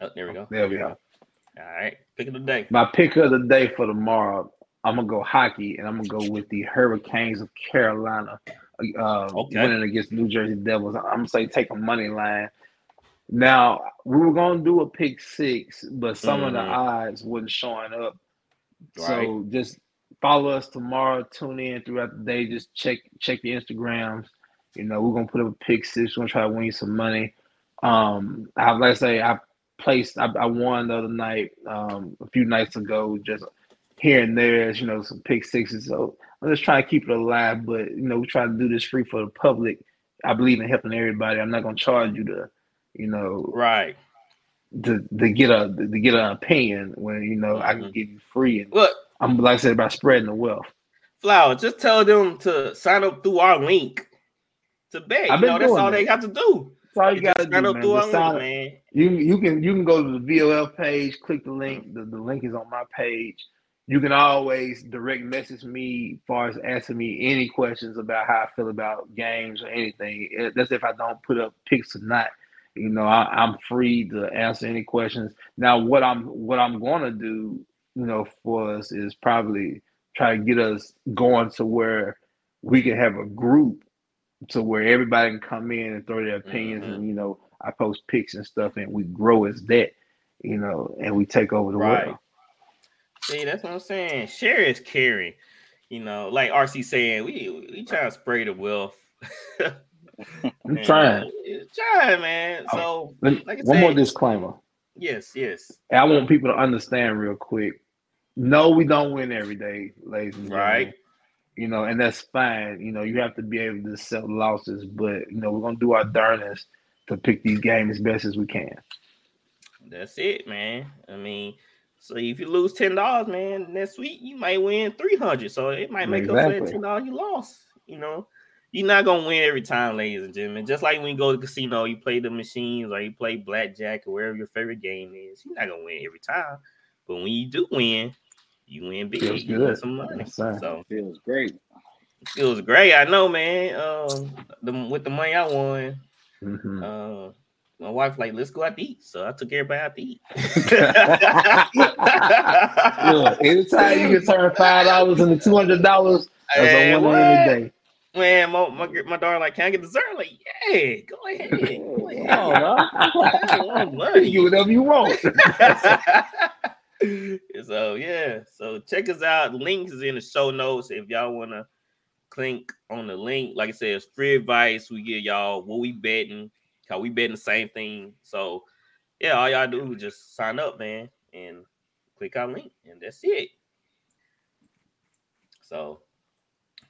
Oh, there we go. there we go. All right, pick of the day. My pick of the day for tomorrow, I'm gonna go hockey, and I'm gonna go with the Hurricanes of Carolina, uh, Okay. winning against New Jersey Devils. I'm gonna say take a money line. Now we were gonna do a pick six, but some of the Mhm. odds wasn't showing up. Right. So just follow us tomorrow. Tune in throughout the day. Just check check the Instagrams. You know, we're gonna put up a pick six. We're gonna try to win you some money. Um, I like I say, I placed. I, I won the other night, um, a few nights ago. Just here and there, you know, some pick sixes. So I'm just trying to keep it alive. But you know, we try to do this free for the public. I believe in helping everybody. I'm not gonna charge you to, you know, Right. to, to get a to get an opinion when you know I can Mhm. give you free. And Look, I'm like I said about spreading the wealth. Flower, just tell them to sign up through our link to. I've You know, that's all that. they got to do. That's all you Just gotta do, man. Just sign man. You you can you can go to the VOL page, click the link. The, the link is on my page. You can always direct message me as far as asking me any questions about how I feel about games or anything. Eh, That's if I don't put up picks or not. You know, I, I'm free to answer any questions. Now, what I'm what I'm going to do, you know, for us is probably try to get us going to where we can have a group to where everybody can come in and throw their opinions Mhm. and you know I post pics and stuff and we grow as that, you know, and we take over the Right. world. See, that's what I'm saying. Share is caring. You know, like RC saying, we we trying to spray the wealth. *laughs* I'm *laughs* trying. trying, man. So Let- like I one more disclaimer. yes, yes. And I want people to understand real quick. No, we don't win every day, ladies and gentlemen. Right. You know, and that's fine. You know, you have to be able to sell losses, but you know, we're gonna do our darnest to pick these games as best as we can. That's it, man. I mean, so if you lose ten dollars, man, next week you might win three hundred. So it might make up for that Exactly. ten dollars you lost. You know, you're not gonna win every time, ladies and gentlemen. Just like when you go to the casino, you play the machines or you play blackjack or wherever your favorite game is. You're not gonna win every time, but when you do win, you win. Feels You win good. some money. Yes, sir. So Feels great. it feels great. I know, man. Um, the, with the money I won, Mhm. uh, my wife like, let's go out to eat. So I took everybody out to eat. *laughs* *laughs* Look, anytime you can turn five dollars into two hundred dollars, that's Hey, a winner what? any day. Man, my, my my daughter like, can I get dessert? Like, yeah, go ahead. Go ahead. Oh, no. I want *laughs* You money. get whatever you want. *laughs* so yeah, so check us out. Links is in the show notes if y'all wanna click on the link. Like I said, it's free advice. We give y'all what we betting, how we betting the same thing. So yeah, all y'all do is just sign up, man, and click our link, and that's it. So,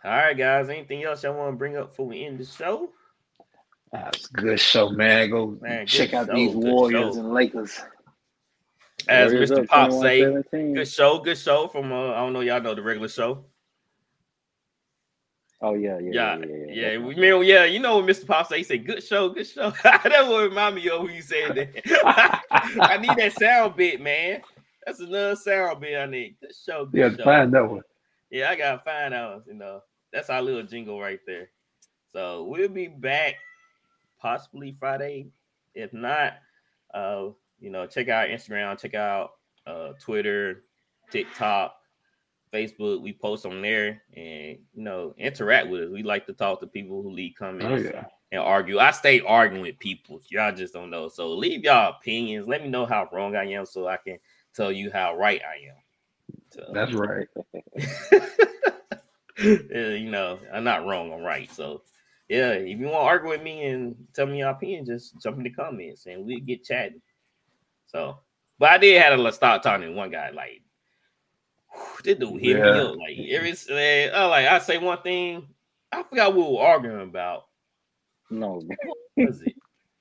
all right, guys. Anything else y'all want to bring up before we end the show? That's a good show, man. Go Man, check out show, these Warriors show. and Lakers. As Warriors Mr. up Pop say, 21-17. good show, good show from uh, I don't know, y'all know the regular show. Oh yeah, yeah, Yeah, yeah, yeah, yeah. we remember, yeah, you know what Mr. Pop say, he said, good show, good show. *laughs* that would remind me of who you said that. *laughs* I need that sound bit, man. That's another sound bit I need. Good show, good Yeah, show. find that one. Yeah, I gotta find out. You know, that's our little jingle right there. So we'll be back possibly Friday. If not, uh, you know, check out Instagram, check out uh Twitter, TikTok, Facebook. We post on there and you know, interact with us. We like to talk to people who leave Oh comments yeah. and argue. I stay arguing with people. Y'all just don't know. So leave y'all opinions. Let me know how wrong I am so I can tell you how right I am. So, That's right. *laughs* you know, I'm not wrong. I'm right. So, yeah, if you want to argue with me and tell me your opinion, just jump in the comments and we'll get chatting. So, but I did have to start talking to one guy like, this dude hit me up like every man, I like I say one thing, I forgot what we were arguing about. No, What was it?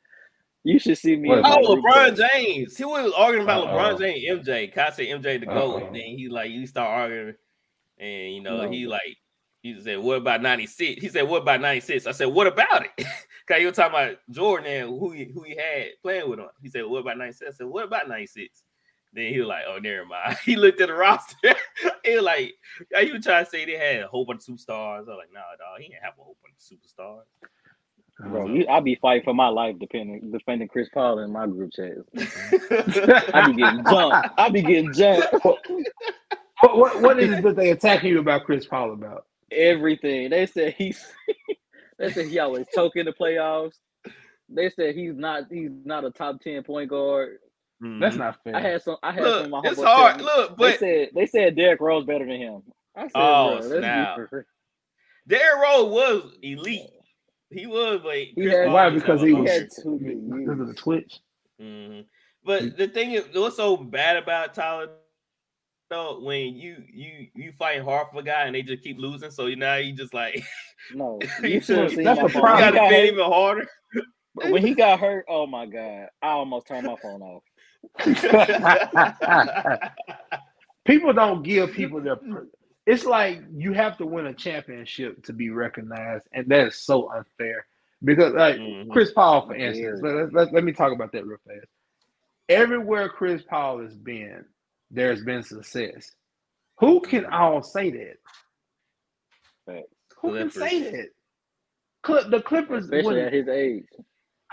*laughs* you should see me. What Oh, LeBron chat. James. He was arguing about Uh-oh. LeBron James, MJ. Kai said MJ the GOAT. Uh-oh. Then he like you start arguing, and you know, No. he like he said, What about 96? He said, What about 96? I said, What about it? *laughs* Cause you were talking about Jordan and who he who he had playing with him. He said, What about 96? I said, What about 96? Then he was like, Oh, never mind. *laughs* He looked at the roster. *laughs* he was like, "Are you trying to say they had a whole bunch of superstars. I was like, nah, dog, he didn't have a whole bunch of superstars. Bro, you, I be fighting for my life defending defending Chris Paul in my group chat. Uh, I be getting jumped. I be getting jumped. What, what, what is it that they attacking you about Chris Paul about? Everything. They said he's *laughs* they said he always choke in the playoffs. They said he's not he's not a top ten point guard. That's not fair. I had some I had Look, some of my it's hard. tell me- Look, They said they said Derrick Rose better than him. I said, Oh, bro, that's snap. Derrick Rose was elite. He was, but He had- Why? Because he was- had two good because of the years. Twitch. Mhm. But the thing is, what's so bad about Tyler though when you you you fight hard for a guy and they just keep losing? So you now you just like No, *laughs* you you should have seen That's my the phone. you problem. When he gotta got even harder. when he got hurt, oh my god, I almost turned my phone off. *laughs* people don't give people their. *laughs* It's like you have to win a championship to be recognized, and that is so unfair. Because like Mhm. Chris Paul, for Very. instance, let, let, let me talk about that real fast. Everywhere Chris Paul has been, there's been success. Who can all say that? Facts. Who can say that? Cl- the Clippers. Especially when- at his age.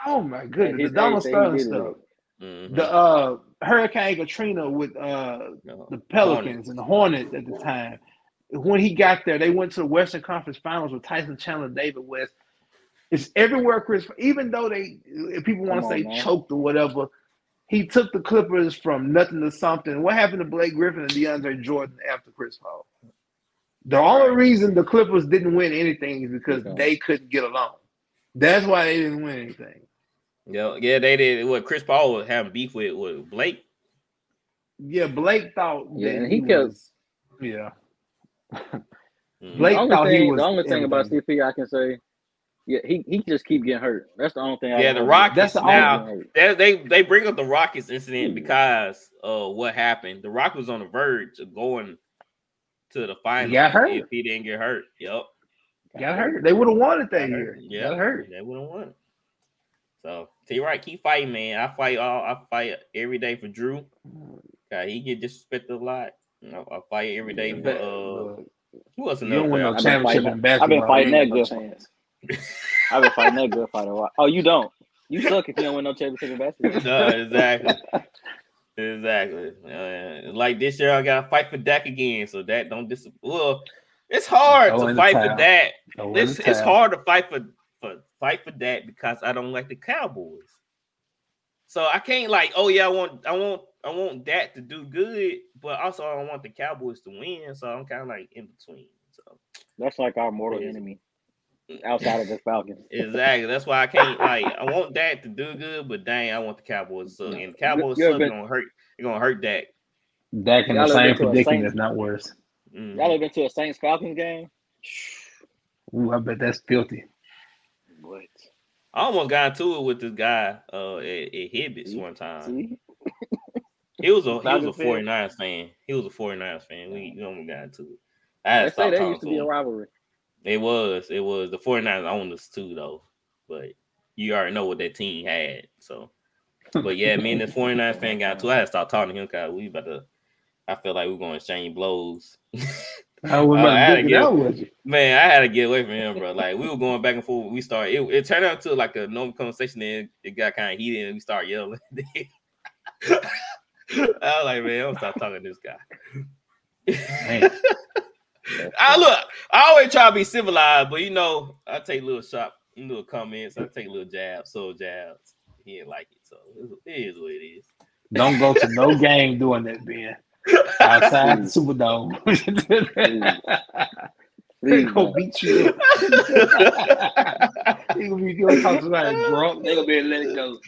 oh my goodness, his the Donald Sterling did it. stuff. Mhm. The uh, Hurricane Katrina with uh, No. the Pelicans and the Hornets at the time. When he got there, they went to the Western Conference Finals with Tyson Chandler, David West. It's everywhere, Chris. Even though they, if people want to say man. choked or whatever, he took the Clippers from nothing to something. What happened to Blake Griffin and DeAndre Jordan after Chris Paul? The only reason the Clippers didn't win anything is because Okay. they couldn't get along. That's why they didn't win anything. Yeah, yeah, they did. What Chris Paul was having beef with with Blake. Yeah, Blake thought Yeah, that and he, he was. Yeah, Mhm. Blake the only thought he thing, was the only thing about. CP I can say, yeah, he, he just keep getting hurt. That's the only thing. I Yeah, the Rockets That's the now. only- They, they they bring up the Rockets Hmm. incident because of what happened. The Rock was on the verge of going to the finals got hurt. if he didn't get hurt. Yep. got hurt. They would have won it that Got year. hurt. Yeah, Got hurt. They would have won. So T right, keep fighting, man. I fight all. I fight every day for Drew. God, he get disrespected a lot. You know, I fight every day for uh. Who else? you don't win no I've been championship fighting- in basketball. I've been fighting that got good. Chance. I've been fighting that good fight a while. Oh, you don't. You suck if you don't win no championship in basketball. no, exactly. Exactly. Uh, like this year, I got to fight for Dak again, so that don't dis. Well, it's hard Throw to in the fight for that. It's, it's hard to fight for, for fight for that because I don't like the Cowboys. So I can't like, oh yeah, I want I want I want that to do good, but also I don't want the Cowboys to win. So I'm kind of like in between. So That's like our mortal It is. enemy outside of the Falcons. *laughs* exactly, that's why I can't *laughs* like I want that to do good, but dang, I want the Cowboys to suck. And the Cowboys You ever suck been- gonna hurt. They're gonna hurt Dak. Dak in Y'all the ever same been predicament, if not worse. Mhm. Y'all ever been to a Saints Falcons game? Ooh, I bet that's filthy. What? I almost got into it with this guy uh at, at Hibbits one time. See? He was a he was a Falcons fan? 49ers fan. He was a 49ers fan. We, we almost got into it. I had to say stop that talking used to to be a him. rivalry. It was. It was. The 49ers owned us too, though. But you already know what that team had. So, but yeah, me and the 49ers fan got into it. I had to stop talking to him because we about to, I feel like we are going to exchange blows. I was Uh, about *laughs* I had to get- out with you. Man, I had to get away from him, bro. Like we were going back and forth. We started. It, it turned out to like a normal conversation. Then it got kind of heated, and we started yelling. *laughs* I was like, man, I'm stop talking to this guy. *laughs* Man. *laughs* I look. I always try to be civilized, but you know, I take little shop, little comments. I take little jabs, so jabs. He didn't like it, so it is what it is. Don't go to no *laughs* game doing that, Ben. Outside the Superdome. they Please, gonna beat you up. *laughs* They gonna be gonna talk to drunk. They gonna be able to let it go.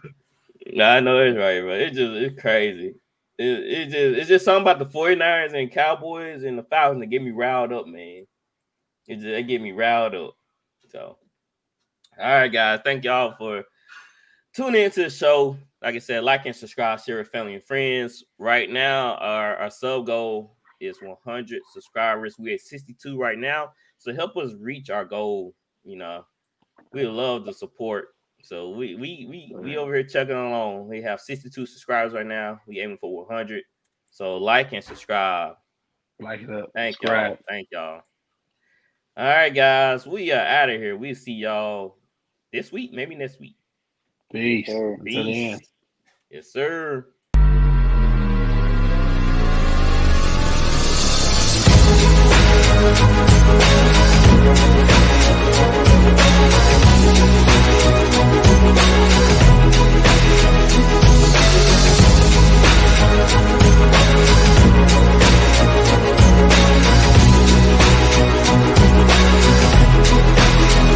Nah, I know it's right, bro. It's just it's crazy. It, it just it's just something about the 49ers and Cowboys and the Falcons that get me riled up, man. It just they get me riled up. So all right, guys. Thank y'all for tuning into the show. Like I said, like and subscribe, share with family and friends. Right now, our, our sub goal is 100 subscribers. We're at 62 right now. So help us reach our goal. You know, we love the support. So we we we we over here chugging along. We have 62 subscribers right now. We aiming for 100. So like and subscribe. Like it up. Thank y'all. Thank y'all. All right, guys. We are out of here. We'll see y'all this week, maybe next week. Peace. Sure. Until the end. Yes, sir. Thank